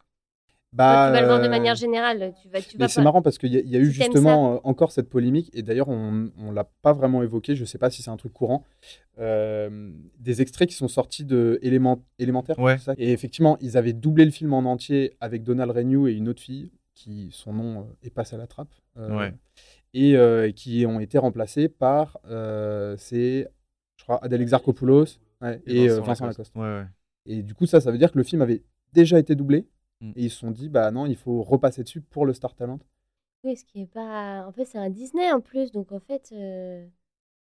Bah, tu vas le voir de euh, manière générale. Tu vas, tu vas Mais c'est marrant parce qu'il y, a- il y a eu Si justement euh, encore cette polémique, et d'ailleurs on ne l'a pas vraiment évoqué, je ne sais pas si c'est un truc courant, euh, des extraits qui sont sortis de Élément- Élémentaire. Ouais. ça? Et effectivement, ils avaient doublé le film en entier avec Donald Renew et une autre fille, qui son nom euh, est passe à la trappe, euh, Ouais. et euh, qui ont été remplacés par, euh, c'est, je crois, Adèle Exarchopoulos ouais, et, euh, Vincent Lacoste. Ouais, ouais. Et du coup, ça, ça veut dire que le film avait déjà été doublé. Mm. Et ils se sont dit, bah non, il faut repasser dessus pour le Star Talent. Oui, ce qui est pas. En fait, c'est un Disney en plus, donc en fait, euh,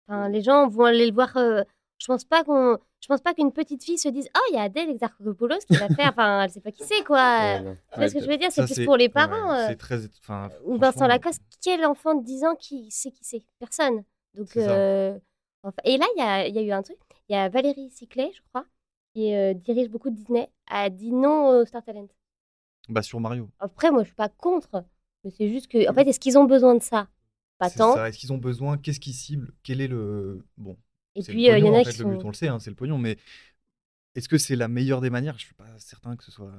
enfin, les gens vont aller le voir. euh, Je pense pas qu'on. Je pense pas qu'une petite fille se dise Oh, il y a Adèle Exarchopoulos qui va faire. Enfin, elle sait pas qui c'est, quoi. Ouais, non. Tu vois ce que je veux dire? C'est plus pour les parents. ouais, euh, C'est très. Enfin, Ou Vincent Lacoste, quel enfant de 10 ans qui sait qui c'est? Personne. Donc, euh, enfin- et là, il y a, il y a eu un truc. Il y a Valérie Ciclet, je crois, qui euh, dirige beaucoup de Disney, a dit non au Star Talent. Bah, sur Mario. Après, moi, je suis pas contre. Mais c'est juste que, en fait, est-ce qu'ils ont besoin de ça? Pas tant. Est-ce qu'ils ont besoin Qu'est-ce qu'ils ciblent? Quel est le. Bon. Et puis, euh, il y en a en qui fait, Le but, sont. on le sait, hein, c'est le pognon. Mais est-ce que c'est la meilleure des manières? Je suis pas certain que ce soit.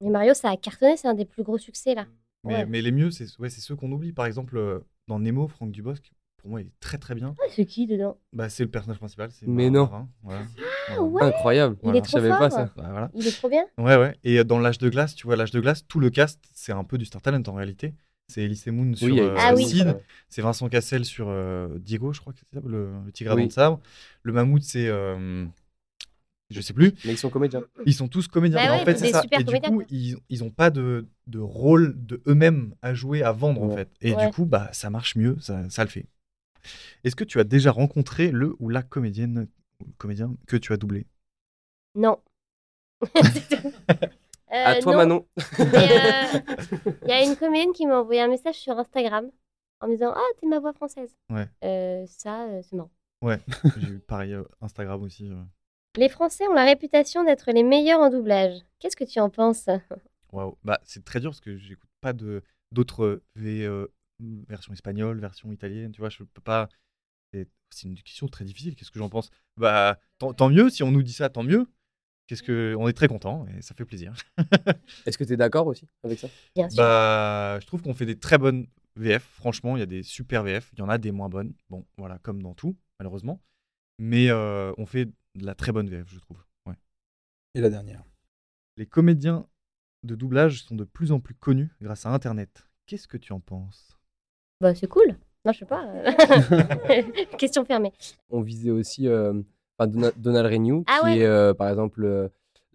Mais Mario, ça a cartonné, c'est un des plus gros succès, là. Mais, Ouais. mais les mieux, c'est ouais, c'est ceux qu'on oublie. Par exemple, euh, dans Nemo, Franck Dubosc, pour moi, il est très très bien. Ah, c'est qui dedans Bah, c'est le personnage principal. c'est Mais non. Marin, voilà. Ah ouais Incroyable. Il est Je trop savais pas ça. Bah, voilà. Il est trop bien. Ouais, ouais. Et euh, dans l'âge de glace, tu vois, l'âge de glace, tout le cast, c'est un peu du Star Talent en réalité. C'est Elise Moon sur Oui, euh, Ah oui. Sid, c'est Vincent Cassel sur euh, Diego, je crois que c'est ça, le, le tigre à Oui. dents de sabre. Le mammouth, c'est. euh, je sais plus. Mais ils sont comédiens. Ils sont tous comédiens. Bah Mais ouais, en fait, c'est ça. super Et du comédiens, coup, ils, ils ont pas de, de rôle de eux-mêmes à jouer, à vendre, en fait. Et Ouais. du coup, bah, ça marche mieux, ça, ça le fait. Est-ce que tu as déjà rencontré le ou la comédienne comédien que tu as doublé? Non. À Euh, toi, non. Manon. Euh, Il y a une comédienne qui m'a envoyé un message sur Instagram en me disant Ah, t'es ma voix française. Ouais. Euh, ça, euh, c'est marrant. Ouais, j'ai eu pareil euh, Instagram aussi. Les Français ont la réputation d'être les meilleurs en doublage. Qu'est-ce que tu en penses? Waouh, bah c'est très dur parce que j'écoute pas de d'autres V euh, version espagnole, version italienne, tu vois, je peux pas. C'est une question très difficile. Qu'est-ce que j'en pense? Bah tant, tant mieux si on nous dit ça, tant mieux. Qu'est-ce que on est très content et ça fait plaisir. Est-ce que tu es d'accord aussi avec ça? Bien sûr. Bah je trouve qu'on fait des très bonnes VF. Franchement, il y a des super VF, il y en a des moins bonnes. Bon, voilà, comme dans tout, malheureusement. Mais euh, on fait de la très bonne VF, je trouve. Ouais. Et la dernière. Les comédiens de doublage sont de plus en plus connus grâce à Internet. Qu'est-ce que tu en penses? Bah, c'est cool. Non, je sais pas. euh. Question fermée. On visait aussi euh, enfin, Dona- Donald Renew, Ah qui ouais. est euh, par exemple euh,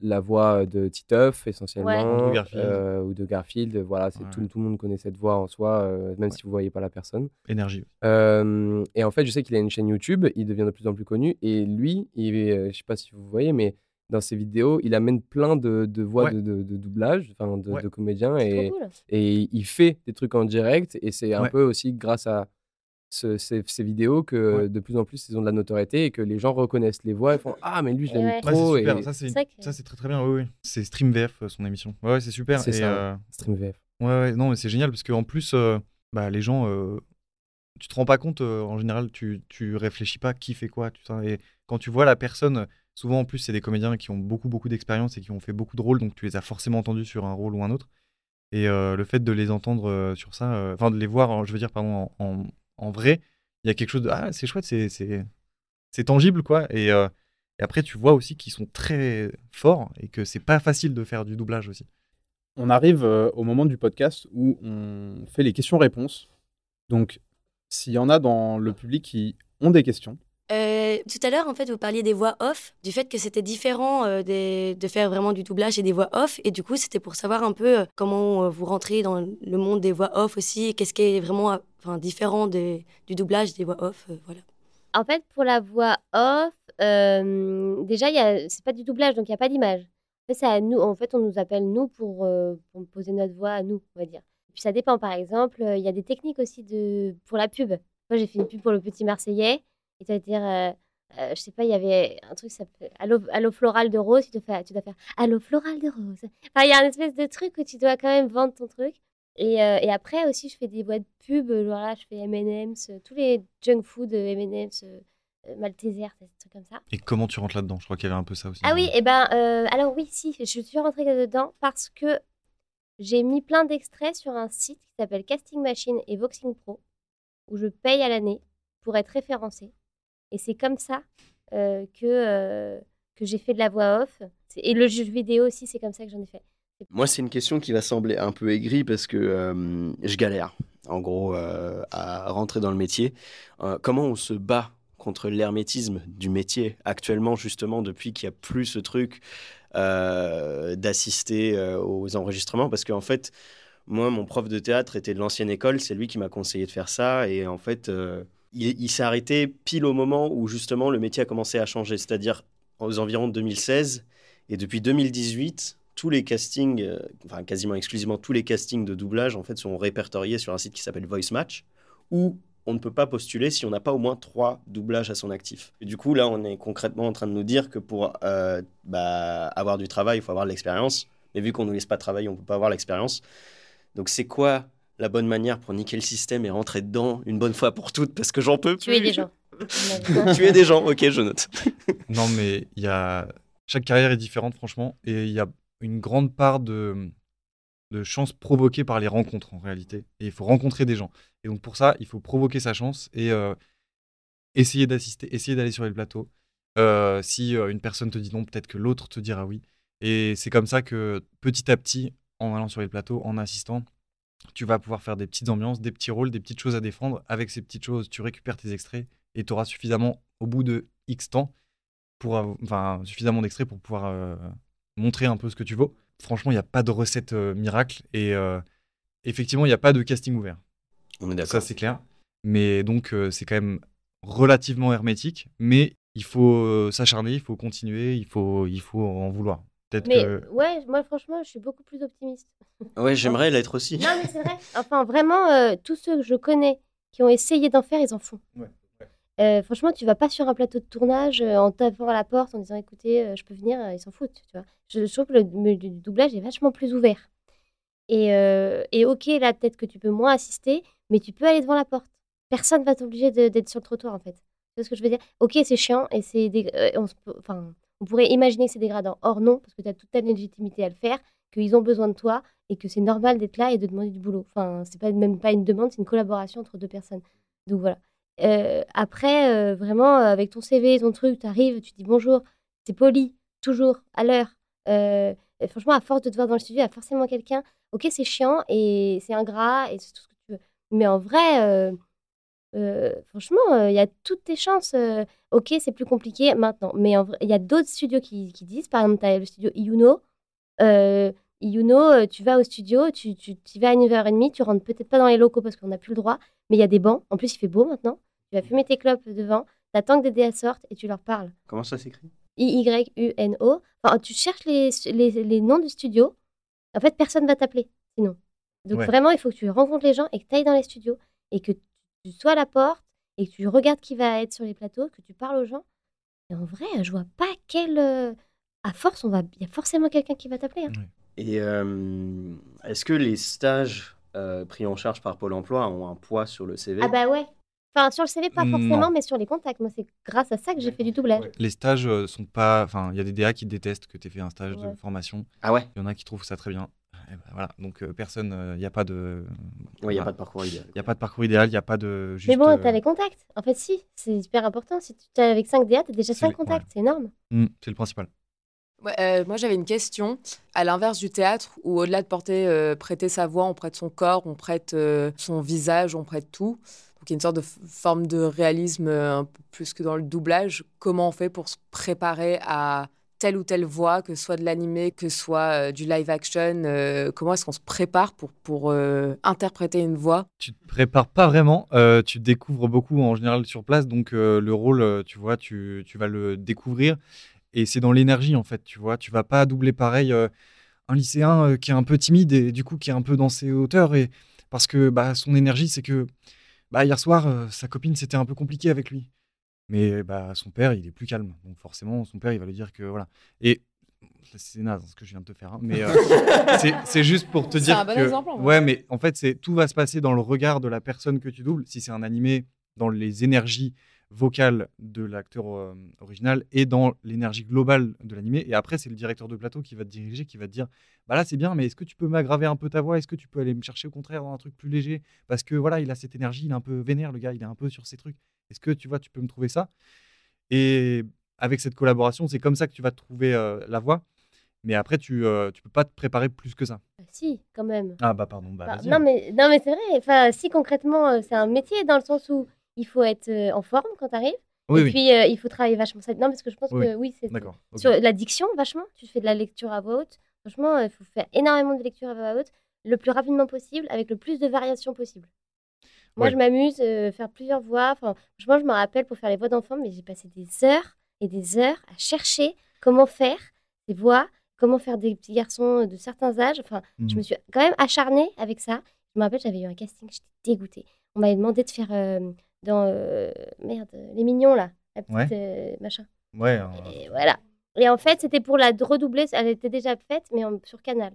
la voix de Titeuf essentiellement, Ou de Garfield. euh, ou de Garfield. Voilà, c'est Ouais. tout, tout le monde connaît cette voix en soi, euh, même Ouais. si vous voyez pas la personne. Énergie. Euh, et en fait, je sais qu'il a une chaîne YouTube, il devient de plus en plus connu. Et lui, il est, euh, je sais pas si vous voyez, mais dans ses vidéos, il amène plein de, de voix Ouais. de, de- de doublage, enfin de, Ouais. de comédiens, et, trop cool. et il fait des trucs en direct. Et c'est un Ouais. peu aussi grâce à ce- ces, ces vidéos que Ouais. de plus en plus ils ont de la notoriété et que les gens reconnaissent les voix et font Ah, mais lui, je l'aime trop. c'est super. et Ça, c'est que- très très bien. Oui, oui. C'est Stream VF, euh, son émission. Ouais, ouais, c'est super. C'est ça, euh, Stream VF. Ouais, ouais, non, mais c'est génial parce qu'en plus, euh, bah, les gens, euh, tu te rends pas compte, euh, en général, tu, tu réfléchis pas qui fait quoi. Tu, et quand tu vois la personne, souvent en plus, c'est des comédiens qui ont beaucoup, beaucoup d'expérience et qui ont fait beaucoup de rôles, donc tu les as forcément entendus sur un rôle ou un autre. Et euh, le fait de les entendre euh, sur ça, euh, enfin de les voir, je veux dire, pardon, en, vrai, il y a quelque chose de. Ah, c'est chouette, c'est- c'est tangible, quoi. Et, et après, tu vois aussi qu'ils sont très forts et que c'est pas facile de faire du doublage aussi. On arrive au moment du podcast où on fait les questions-réponses. Donc, s'il y en a dans le public qui ont des questions, Euh, tout à l'heure, en fait, vous parliez des voix off, du fait que c'était différent euh, de faire vraiment du doublage et des voix off. Et du coup, c'était pour savoir un peu euh, comment vous rentrez dans le monde des voix off aussi, et qu'est-ce qui est vraiment différent du doublage des voix off. voilà. En fait, pour la voix off, déjà, y c'est pas du doublage, donc il n'y a pas d'image. En fait, en fait, on nous appelle nous pour, poser notre voix à nous, on va dire. Puis ça dépend, par exemple, il y a des techniques aussi pour la pub. Moi, j'ai fait une pub pour le Petit Marseillais, et tu vas dire, euh, euh, je sais pas, il y avait un truc, ça s'appelle Allo, Allo Floral de Rose, tu dois, faire, tu dois faire Allo Floral de Rose. Enfin, il y a un espèce de truc où tu dois quand même vendre ton truc. Et, euh, et après aussi, je fais des de pub, euh, genre là, je fais M&M's, euh, tous les junk food, M&M's, Malteser, des trucs comme ça. Et comment tu rentres là-dedans? Je crois qu'il y avait un peu ça aussi. Ah oui, et ben, euh, alors oui, si, je suis rentrée dedans parce que j'ai mis plein d'extraits sur un site qui s'appelle Casting Machine et Voxing Pro, où je paye à l'année pour être référencée. Et c'est comme ça euh, que, euh, que j'ai fait de la voix off. Et le jeu vidéo aussi, c'est comme ça que j'en ai fait. Moi, c'est une question qui va sembler un peu aigrie parce que euh, je galère, en gros, à rentrer dans le métier. Comment on se bat contre l'hermétisme du métier actuellement, justement, depuis qu'il n'y a plus ce truc d'assister aux enregistrements? Parce qu'en fait, moi, mon prof de théâtre était de l'ancienne école, c'est lui qui m'a conseillé de faire ça. Et en fait, il, s'est arrêté pile au moment où, justement, le métier a commencé à changer, c'est-à-dire aux environs de 2016. Et depuis 2018, tous les castings, euh, enfin quasiment exclusivement tous les castings de doublage en fait sont répertoriés sur un site qui s'appelle Voice Match où on ne peut pas postuler si on n'a pas au moins trois doublages à son actif. Et du coup là on est concrètement en train de nous dire que pour euh, bah, avoir du travail il faut avoir de l'expérience, mais vu qu'on nous laisse pas travailler on peut pas avoir l'expérience. Donc c'est quoi la bonne manière pour niquer le système et rentrer dedans une bonne fois pour toutes parce que j'en peux Tuer plus. des gens. Tuer des gens, ok je note. Non, mais il y a chaque carrière est différente, franchement, et il y a une grande part de de chance provoquée par les rencontres en réalité. Et il faut rencontrer des gens. Et donc pour ça, il faut provoquer sa chance et euh, essayer d'assister, essayer d'aller sur les plateaux. Euh, si euh, une personne te dit non, peut-être que l'autre te dira oui. Et c'est comme ça que petit à petit, en allant sur les plateaux, en assistant, tu vas pouvoir faire des petites ambiances, des petits rôles, des petites choses à défendre. Avec ces petites choses, tu récupères tes extraits et tu auras suffisamment, au bout de X temps, pour enfin, suffisamment d'extraits pour pouvoir euh, montrer un peu ce que tu vaux. Franchement, il n'y a pas de recette euh, miracle et euh, effectivement, il n'y a pas de casting ouvert. On est d'accord. Ça, c'est clair. Mais donc, c'est quand même relativement hermétique, mais il faut s'acharner, il faut continuer, il faut, il faut en vouloir. Peut-être Mais que. ouais, moi franchement, je suis beaucoup plus optimiste. Ouais, j'aimerais l'être aussi. Non, mais c'est vrai. Enfin, vraiment, euh, tous ceux que je connais qui ont essayé d'en faire, ils en font. Ouais, Euh, franchement, tu vas pas sur un plateau de tournage euh, en tapant à la porte en disant écoutez, euh, je peux venir, euh, ils s'en foutent. Tu vois. Je, je trouve que le, le- le doublage est vachement plus ouvert. Et, euh, et ok, là, peut-être que tu peux moins assister, mais tu peux aller devant la porte. Personne va t'obliger de- d'être sur le trottoir, en fait. Tu vois ce que je veux dire? Ok, c'est chiant et c'est. dég- euh, enfin, on pourrait imaginer que c'est dégradant. Or, non, parce que tu as toute ta légitimité à le faire, qu'ils ont besoin de toi et que c'est normal d'être là et de demander du boulot. Enfin, c'est pas même pas une demande, c'est une collaboration entre deux personnes. Donc voilà. Euh, après, euh, vraiment, euh, avec ton CV, ton truc, tu arrives, tu dis bonjour, c'est poli, toujours, à l'heure. Franchement, à force de te voir dans le studio, il y a forcément quelqu'un. Ok, c'est chiant et c'est ingrat et c'est tout ce que tu veux. Mais en vrai, euh, franchement, euh, il y a toutes tes chances. euh, ok, c'est plus compliqué maintenant. Mais il y a d'autres studios qui, qui disent, par exemple, tu as le studio Iuno. Iuno, tu vas au studio, tu, tu, vas à 9h30, tu rentres peut-être pas dans les locaux parce qu'on n'a plus le droit, mais il y a des bancs. En plus, il fait beau maintenant. Tu vas fumer tes clopes devant, t'attends que des DA sortent et tu leur parles. Comment ça s'écrit? I-Y-U-N-O. Enfin, tu cherches les, les, les noms du studio. En fait, personne va t'appeler sinon. Donc Ouais. vraiment, il faut que tu rencontres les gens et que tu ailles dans les studios et que tu sois à la porte et que tu regardes qui va être sur les plateaux, que tu parles aux gens. Et en vrai, je vois pas quel. euh, à force, on va, il y a forcément quelqu'un qui va t'appeler. hein. Et euh, est-ce que les stages euh, pris en charge par Pôle emploi ont un poids sur le CV Ah bah ouais. Enfin, sur le CV, pas Non. forcément, mais sur les contacts. Moi, c'est grâce à ça que j'ai fait du doublage. Les stages euh, sont pas. Enfin, il y a des DA qui détestent que tu aies fait un stage de formation. Ah ouais? Il y en a qui trouvent ça très bien. Et ben voilà. Donc, euh, personne. Il n'y a pas de. Oui, il n'y a pas de parcours idéal. Il y a pas de parcours idéal, il n'y a pas de. Juste, mais bon, euh, t'as les contacts. En fait, si, c'est super important. Si tu es avec 5 DA, t'as déjà C'est 5 les- contacts. C'est énorme. hmm, c'est le principal. Ouais, euh, moi, j'avais une question. À l'inverse du théâtre, où au-delà de porter, euh, prêter sa voix, on prête son corps, on prête euh, son visage, on prête tout. Donc, il y a une sorte de forme de réalisme euh, un peu plus que dans le doublage. Comment on fait pour se préparer à telle ou telle voix, que ce soit de l'animé, que ce soit euh, du live action euh, Comment est-ce qu'on se prépare pour, pour euh, interpréter une voix? Tu te prépares pas vraiment, tu découvres beaucoup en général sur place, donc le rôle, tu vois, tu, tu vas le découvrir et c'est dans l'énergie en fait, tu vois. Tu vas pas doubler pareil un lycéen qui est un peu timide et du coup qui est un peu dans ses hauteurs et parce que bah, son énergie, c'est que bah, hier soir, sa copine, c'était un peu compliqué avec lui. Mais bah, son père, il est plus calme. Donc forcément, son père, il va lui dire que voilà. Et c'est naze ce que je viens de te faire. hein, mais euh, c'est- c'est juste pour te C'est dire un bon que. exemple, en ouais, mais en fait, c'est tout va se passer dans le regard de la personne que tu doubles. Si c'est un animé, dans les énergies vocales de l'acteur euh, original et dans l'énergie globale de l'animé. Et après, c'est le directeur de plateau qui va te diriger, qui va te dire Bah là, c'est bien, mais est-ce que tu peux m'aggraver un peu ta voix? Est-ce que tu peux aller me chercher au contraire dans un truc plus léger? Parce que voilà, il a cette énergie, il est un peu vénère, le gars, il est un peu sur ses trucs. Est-ce que tu vois, tu peux me trouver ça? Et avec cette collaboration, c'est comme ça que tu vas trouver euh, la voix. Mais après, tu tu peux pas te préparer plus que ça. Bah, si, quand même. Ah bah pardon, bah vas-y. non, mais, non, mais c'est vrai. Enfin, si concrètement, c'est un métier dans le sens où il faut être en forme quand tu arrives. Oui, et oui, puis, euh, il faut travailler vachement ça. Non, parce que je pense Oui, que oui, c'est sur la diction, vachement. Tu fais de la lecture à voix haute. Franchement, il faut faire énormément de lecture à voix haute le plus rapidement possible, avec le plus de variations possible. Moi, Ouais. je m'amuse euh, faire plusieurs voix. Enfin, franchement, je me rappelle pour faire les voix d'enfants, mais j'ai passé des heures et des heures à chercher comment faire des voix, comment faire des petits garçons de certains âges. Enfin, je me suis quand même acharnée avec ça. Je me rappelle, j'avais eu un casting, j'étais dégoûtée. On m'avait demandé de faire euh, dans euh, merde, les mignons là, la petite Ouais. euh, machin. Ouais. Et voilà. Et en fait, c'était pour la redoubler. Elle était déjà faite, mais en- sur Canal.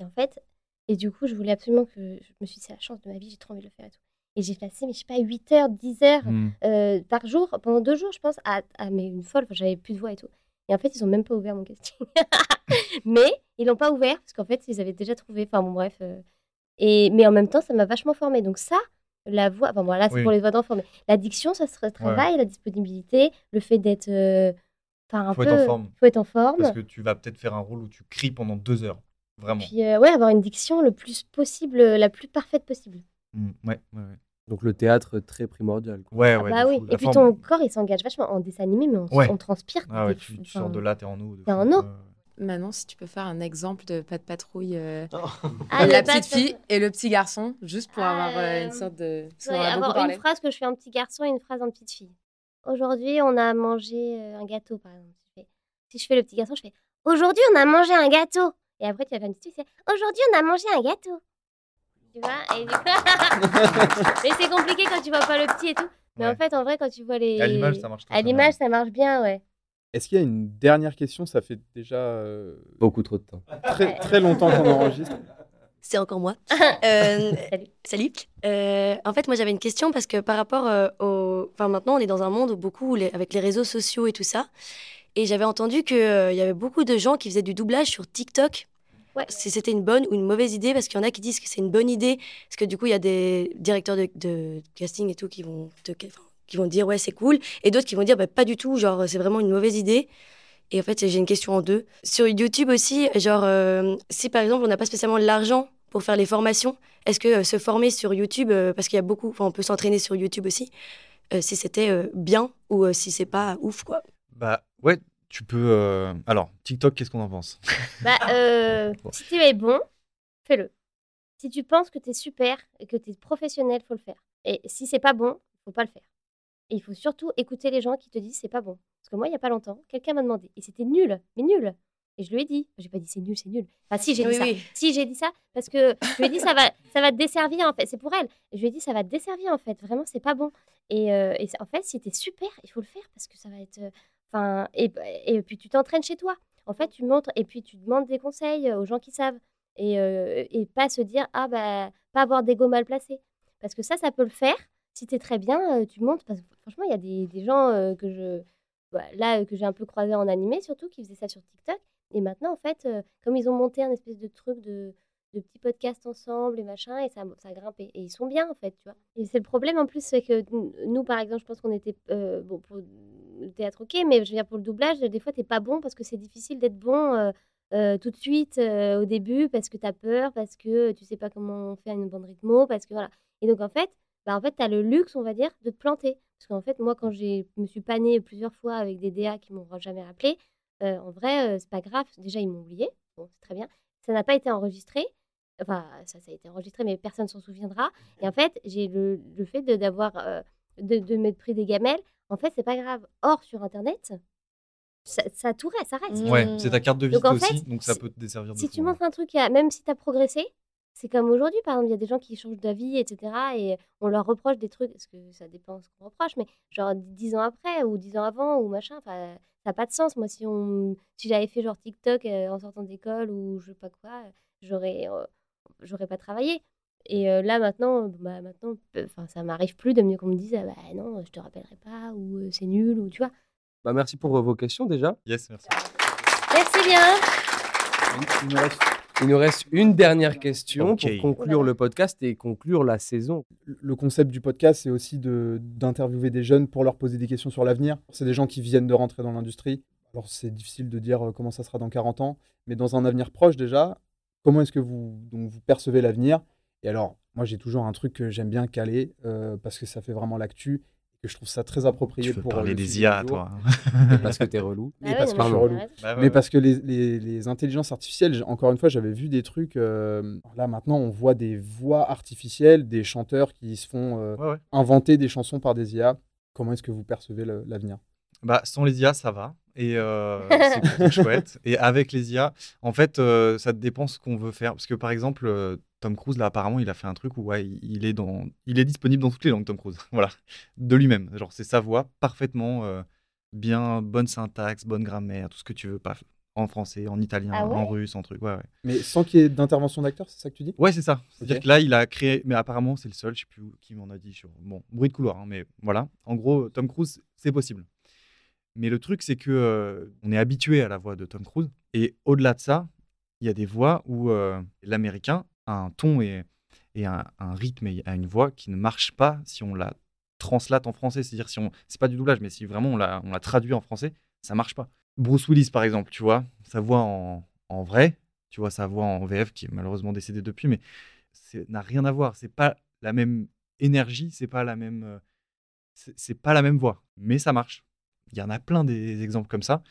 Et en fait, et du coup, je voulais absolument que. Je me suis dit, c'est la chance de ma vie, j'ai trop envie de le faire et tout. Et j'ai passé, mais je sais pas, 8 heures, 10 heures Hmm. euh, par jour, pendant deux jours, je pense, à, à- mais une folle, j'avais plus de voix et tout. Et en fait, ils ont même pas ouvert mon casting. mais ils l'ont pas ouvert, parce qu'en fait, ils avaient déjà trouvé. Enfin, bon, bref. euh, et, mais en même temps, ça m'a vachement formée. Donc, ça, la voix, enfin, bon, là, c'est Oui. pour les voix d'enfants, mais l'addiction, ça se travaille, la disponibilité, le fait d'être. euh, Enfin, un Faut peu. être en forme. Faut être en forme. Parce que tu vas peut-être faire un rôle où tu cries pendant deux heures. Vraiment. Puis, euh, ouais, avoir une diction le plus possible, euh, la plus parfaite possible. Hmm, Ouais, ouais, ouais. Donc le théâtre, très primordial. quoi. Ouais, Ah ouais, bah oui. fou. Et La puis forme- ton corps, il s'engage vachement en dessin animé, mais on, Ouais. on transpire. Ah ouais, tu, tu sors de là, t'es en eau. t'es en eau. Manon, si tu peux faire un exemple de pas de patrouille, euh, Ah, la le pas petite de- fille et le petit garçon, juste pour avoir euh, Euh, une sorte de. Ouais, avoir une phrase que je fais en petit garçon et une phrase en petite fille. Aujourd'hui, on a mangé euh, un gâteau, par exemple. Si je fais le petit garçon, je fais Aujourd'hui, on a mangé un gâteau. Et après, tu vas faire une petite fille, c'est Aujourd'hui, on a mangé un gâteau. Tu vois et du coup- Mais c'est compliqué quand tu vois pas le petit et tout. Mais Ouais. en fait, en vrai, quand tu vois les. À l'image, ça marche très, À l'image, ça marche bien, ouais. Est-ce qu'il y a une dernière question? Ça fait déjà euh, Beaucoup trop de temps. très, très longtemps qu'on enregistre. C'est encore moi. Euh, Salut. Salut. Euh, en fait, moi, j'avais une question parce que par rapport euh, au. Enfin, maintenant, on est dans un monde où beaucoup, les- avec les réseaux sociaux et tout ça. Et j'avais entendu qu'il y avait beaucoup de gens qui faisaient du doublage sur TikTok. Ouais. Si c'était une bonne ou une mauvaise idée, parce qu'il y en a qui disent que c'est une bonne idée, parce que du coup, il y a des directeurs de, de casting et tout qui vont, te- qui vont dire ouais, c'est cool, et d'autres qui vont dire bah, pas du tout, genre c'est vraiment une mauvaise idée. Et en fait, j'ai une question en deux. Sur YouTube aussi, genre, euh, si par exemple, on n'a pas spécialement l'argent pour faire les formations, est-ce que euh, se former sur YouTube, euh, parce qu'il y a beaucoup, on peut s'entraîner sur YouTube aussi, euh, si c'était euh, bien ou euh, si c'est pas ouf, quoi? Bah ouais, tu peux. euh, Alors, TikTok, qu'est-ce qu'on en pense? Bah, euh, Bon. si tu es bon, fais-le. Si tu penses que tu es super et que tu es professionnel, faut le faire. Et si c'est pas bon, faut pas le faire. Et il faut surtout écouter les gens qui te disent c'est pas bon. Parce que moi, il y a pas longtemps, quelqu'un m'a demandé et c'était nul, mais nul. Et je lui ai dit. J'ai pas dit c'est nul, c'est nul. Enfin, si, j'ai dit Oui, ça. oui. Si, j'ai dit ça parce que je lui ai dit ça va, ça va te desservir en fait. C'est pour elle. Et je lui ai dit ça va te desservir en fait. Vraiment, c'est pas bon. Et, euh, et c'est- en fait, c'était super. Il faut le faire parce que ça va être. euh, Enfin, et, puis tu t'entraînes chez toi. En fait, tu montres et puis tu demandes des conseils aux gens qui savent. Et, euh, et pas se dire ah bah pas avoir d'ego mal placé. Parce que ça, ça peut le faire. Si tu es très bien, euh, tu montes. Parce que franchement, il y a des, gens euh, que je. bah, là, euh, que j'ai un peu croisé en animé, surtout, qui faisaient ça sur TikTok. Et maintenant, en fait, euh, comme ils ont monté un espèce de truc de, de petits podcasts ensemble et machin, et ça, ça grimpe. Et, ils sont bien, en fait, tu vois. Et c'est le problème, en plus, c'est que nous, par exemple, je pense qu'on était. euh, bon, pour le théâtre, ok, mais je veux dire, pour le doublage, des fois, t'es pas bon parce que c'est difficile d'être bon. euh, euh, tout de suite au début parce que tu as peur, parce que tu sais pas comment faire une bande rythmo, parce que voilà. Et donc en fait, bah, en fait, le luxe, on va dire, de te planter. Parce qu'en fait, moi, quand je me suis panée plusieurs fois avec des DA qui m'ont jamais rappelé, en vrai, euh, c'est pas grave. Déjà, ils m'ont oublié. Bon, c'est très bien. Ça n'a pas été enregistré. Enfin, ça, ça a été enregistré, mais personne s'en souviendra. Et en fait, j'ai le, le fait de, d'avoir, euh, de, de m'être pris des gamelles. En fait, c'est pas grave. Or, sur Internet, ça, ça tout reste, ça reste. Ouais, c'est ta carte de visite Donc, en aussi, fait, donc ça peut te desservir de Si fou, tu ouais. montres un truc, à- même si tu as progressé, c'est comme aujourd'hui, par exemple, il y a des gens qui changent d'avis, etc. Et on leur reproche des trucs, parce que ça dépend ce qu'on reproche, mais genre dix ans après ou dix ans avant ou machin, enfin, ça n'a pas de sens. Moi, si, on, si j'avais fait genre TikTok euh, en sortant d'école ou je sais pas quoi, euh, j'aurais, euh, j'aurais pas travaillé. Et euh, là, maintenant, bah, maintenant euh, enfin, ça m'arrive plus de mieux qu'on me dise, ah, bah non, je te rappellerai pas, ou euh, c'est nul, ou tu vois. Bah, merci pour vos questions déjà. Yes, merci. Merci bien. Il nous reste Il nous reste une dernière question pour conclure le podcast et conclure la saison. le concept du podcast, c'est aussi de- d'interviewer des jeunes pour leur poser des questions sur l'avenir. C'est des gens qui viennent de rentrer dans l'industrie. Alors, c'est difficile de dire euh, comment ça sera dans 40 ans, mais dans un avenir proche déjà, comment est-ce que vous, donc, vous percevez l'avenir? Et alors, moi, j'ai toujours un truc que j'aime bien caler euh, parce que ça fait vraiment l'actu que je trouve ça très approprié Tu veux pour euh, parler le des IA, jour. toi. Parce que t'es relou. Mais parce que je suis mais relou. Mais parce que les, les- les intelligences artificielles, encore une fois, j'avais vu des trucs. euh, là, maintenant, on voit des voix artificielles, des chanteurs qui se font euh, Ouais, ouais. inventer des chansons par des IA. Comment est-ce que vous percevez l'avenir? Bah, sans les IA, ça va. Et euh, c'est chouette. Et avec les IA, en fait, euh, ça dépend ce qu'on veut faire. Parce que par exemple, euh, Tom Cruise, là, apparemment, il a fait un truc où ouais, il- est dans... il est disponible dans toutes les langues, Tom Cruise. voilà. De lui-même. Genre, c'est sa voix, parfaitement euh, bien, bonne syntaxe, bonne grammaire, tout ce que tu veux. Pas en français, en italien, Ah ouais en russe, en truc. Ouais, ouais. Mais sans qu'il y ait d'intervention d'acteur, c'est ça que tu dis? Ouais, c'est ça. C'est-à-dire que là, il a créé, mais apparemment, c'est le seul, je sais plus où- qui m'en a dit sur. Bon, bruit de couloir, hein, mais voilà. En gros, Tom Cruise, c'est possible. Mais le truc, c'est que euh, on est habitué à la voix de Tom Cruise, et au-delà de ça, il y a des voix où euh, l'américain un ton et, et un, rythme et a une voix qui ne marche pas si on la translate en français. C'est-à-dire si on, c'est pas du doublage, mais si vraiment on la, on la traduit en français, ça marche pas. Bruce Willis, par exemple, tu vois, sa voix en, en vrai, tu vois sa voix en VF qui est malheureusement décédée depuis, mais n'a rien à voir. C'est pas la même énergie, c'est pas la même, euh, c'est pas la même voix, mais ça marche. Il y en a plein des exemples comme ça,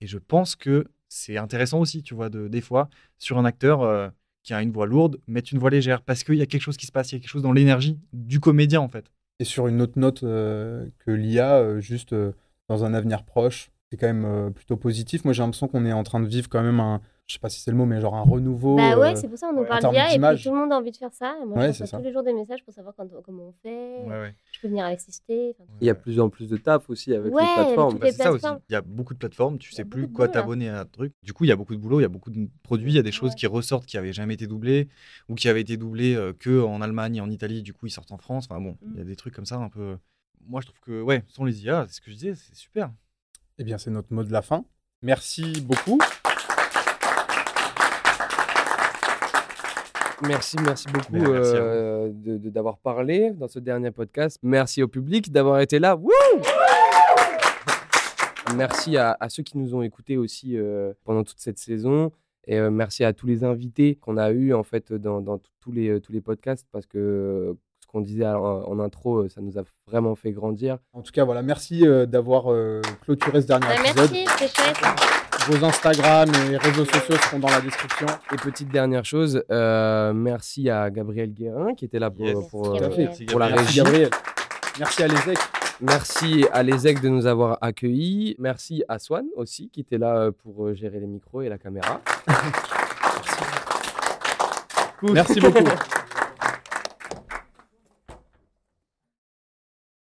et je pense que c'est intéressant aussi, tu vois, de, des fois sur un acteur euh, qui a une voix lourde, mettre une voix légère, parce qu'il y a quelque chose qui se passe, il y a quelque chose dans l'énergie du comédien en fait. Et sur une autre note euh, que l'IA, euh, juste euh, dans un avenir proche, c'est quand même plutôt positif. Moi, j'ai l'impression qu'on est en train de vivre quand même un, je sais pas si c'est le mot, mais genre un renouveau. Bah ouais, euh, c'est pour ça qu'on nous en parle d'IA et puis tout le monde a envie de faire ça. Moi, Ouais, je tous les jours des messages pour savoir quand- comment on fait. ouais. Je peux venir assister. enfin, Il y a de plus en plus de taf aussi avec Ouais, les plateformes. toutes Bah, les c'est ça aussi. plateformes. Il y a beaucoup de plateformes, tu sais plus quoi t'abonner à un truc. Du coup, il y a beaucoup de boulot, il y a beaucoup de produits, il y a des choses Ouais. qui ressortent qui avaient jamais été doublées ou qui avaient été doublées euh, que en Allemagne et en Italie. Du coup, ils sortent en France. Enfin bon, il y a Mm. des trucs comme ça un peu. Moi, je trouve que ouais, sans les IA, c'est ce que je disais, c'est super. Eh bien, c'est notre mot de la fin. Merci beaucoup. Merci, merci beaucoup euh, de- de- d'avoir parlé dans ce dernier podcast. Merci au public d'avoir été là. Wouh merci à, à ceux qui nous ont écoutés aussi euh, pendant toute cette saison. Et euh, merci à tous les invités qu'on a eus en fait dans, dans tous, les, tous les podcasts parce que euh, ce qu'on disait en, en intro, euh, ça nous a vraiment fait grandir. En tout cas, voilà, merci euh, d'avoir euh, clôturé ce dernier Bah, épisode. merci, c'est chouette vos Instagram et réseaux sociaux seront dans la description. Et petite dernière chose, euh, merci à Gabriel Guérin qui était là pour, euh, pour, la régie. Gabriel. Merci à l'ESEC. Merci à l'ESEC de nous avoir accueillis. Merci à Swan aussi qui était là euh, pour gérer les micros et la caméra. Merci beaucoup.